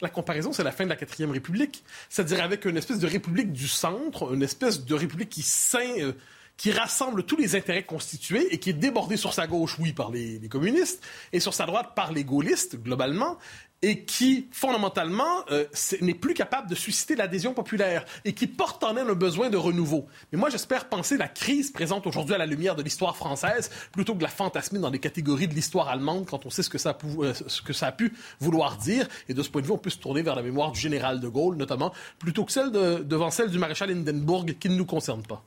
La comparaison, c'est la fin de la quatrième République, c'est-à-dire avec une espèce de République du centre, une espèce de République qui, euh, qui rassemble tous les intérêts constitués et qui est débordée sur sa gauche, oui, par les, les communistes, et sur sa droite par les gaullistes, globalement, et qui, fondamentalement, euh, n'est plus capable de susciter l'adhésion populaire et qui porte en elle un besoin de renouveau. Mais moi, j'espère penser la crise présente aujourd'hui à la lumière de l'histoire française plutôt que la fantasmer dans les catégories de l'histoire allemande quand on sait ce que, ça a pu, euh, pu vouloir dire. Et de ce point de vue, on peut se tourner vers la mémoire du général de Gaulle, notamment, plutôt que celle de, devant celle du maréchal Hindenburg qui ne nous concerne pas.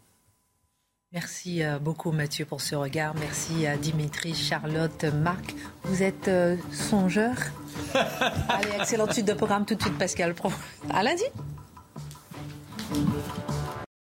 Merci euh, beaucoup Mathieu pour ce regard. Merci à Dimitri, Charlotte, Marc. Vous êtes songeur? Allez, excellente suite de programme tout de suite Pascal. À lundi.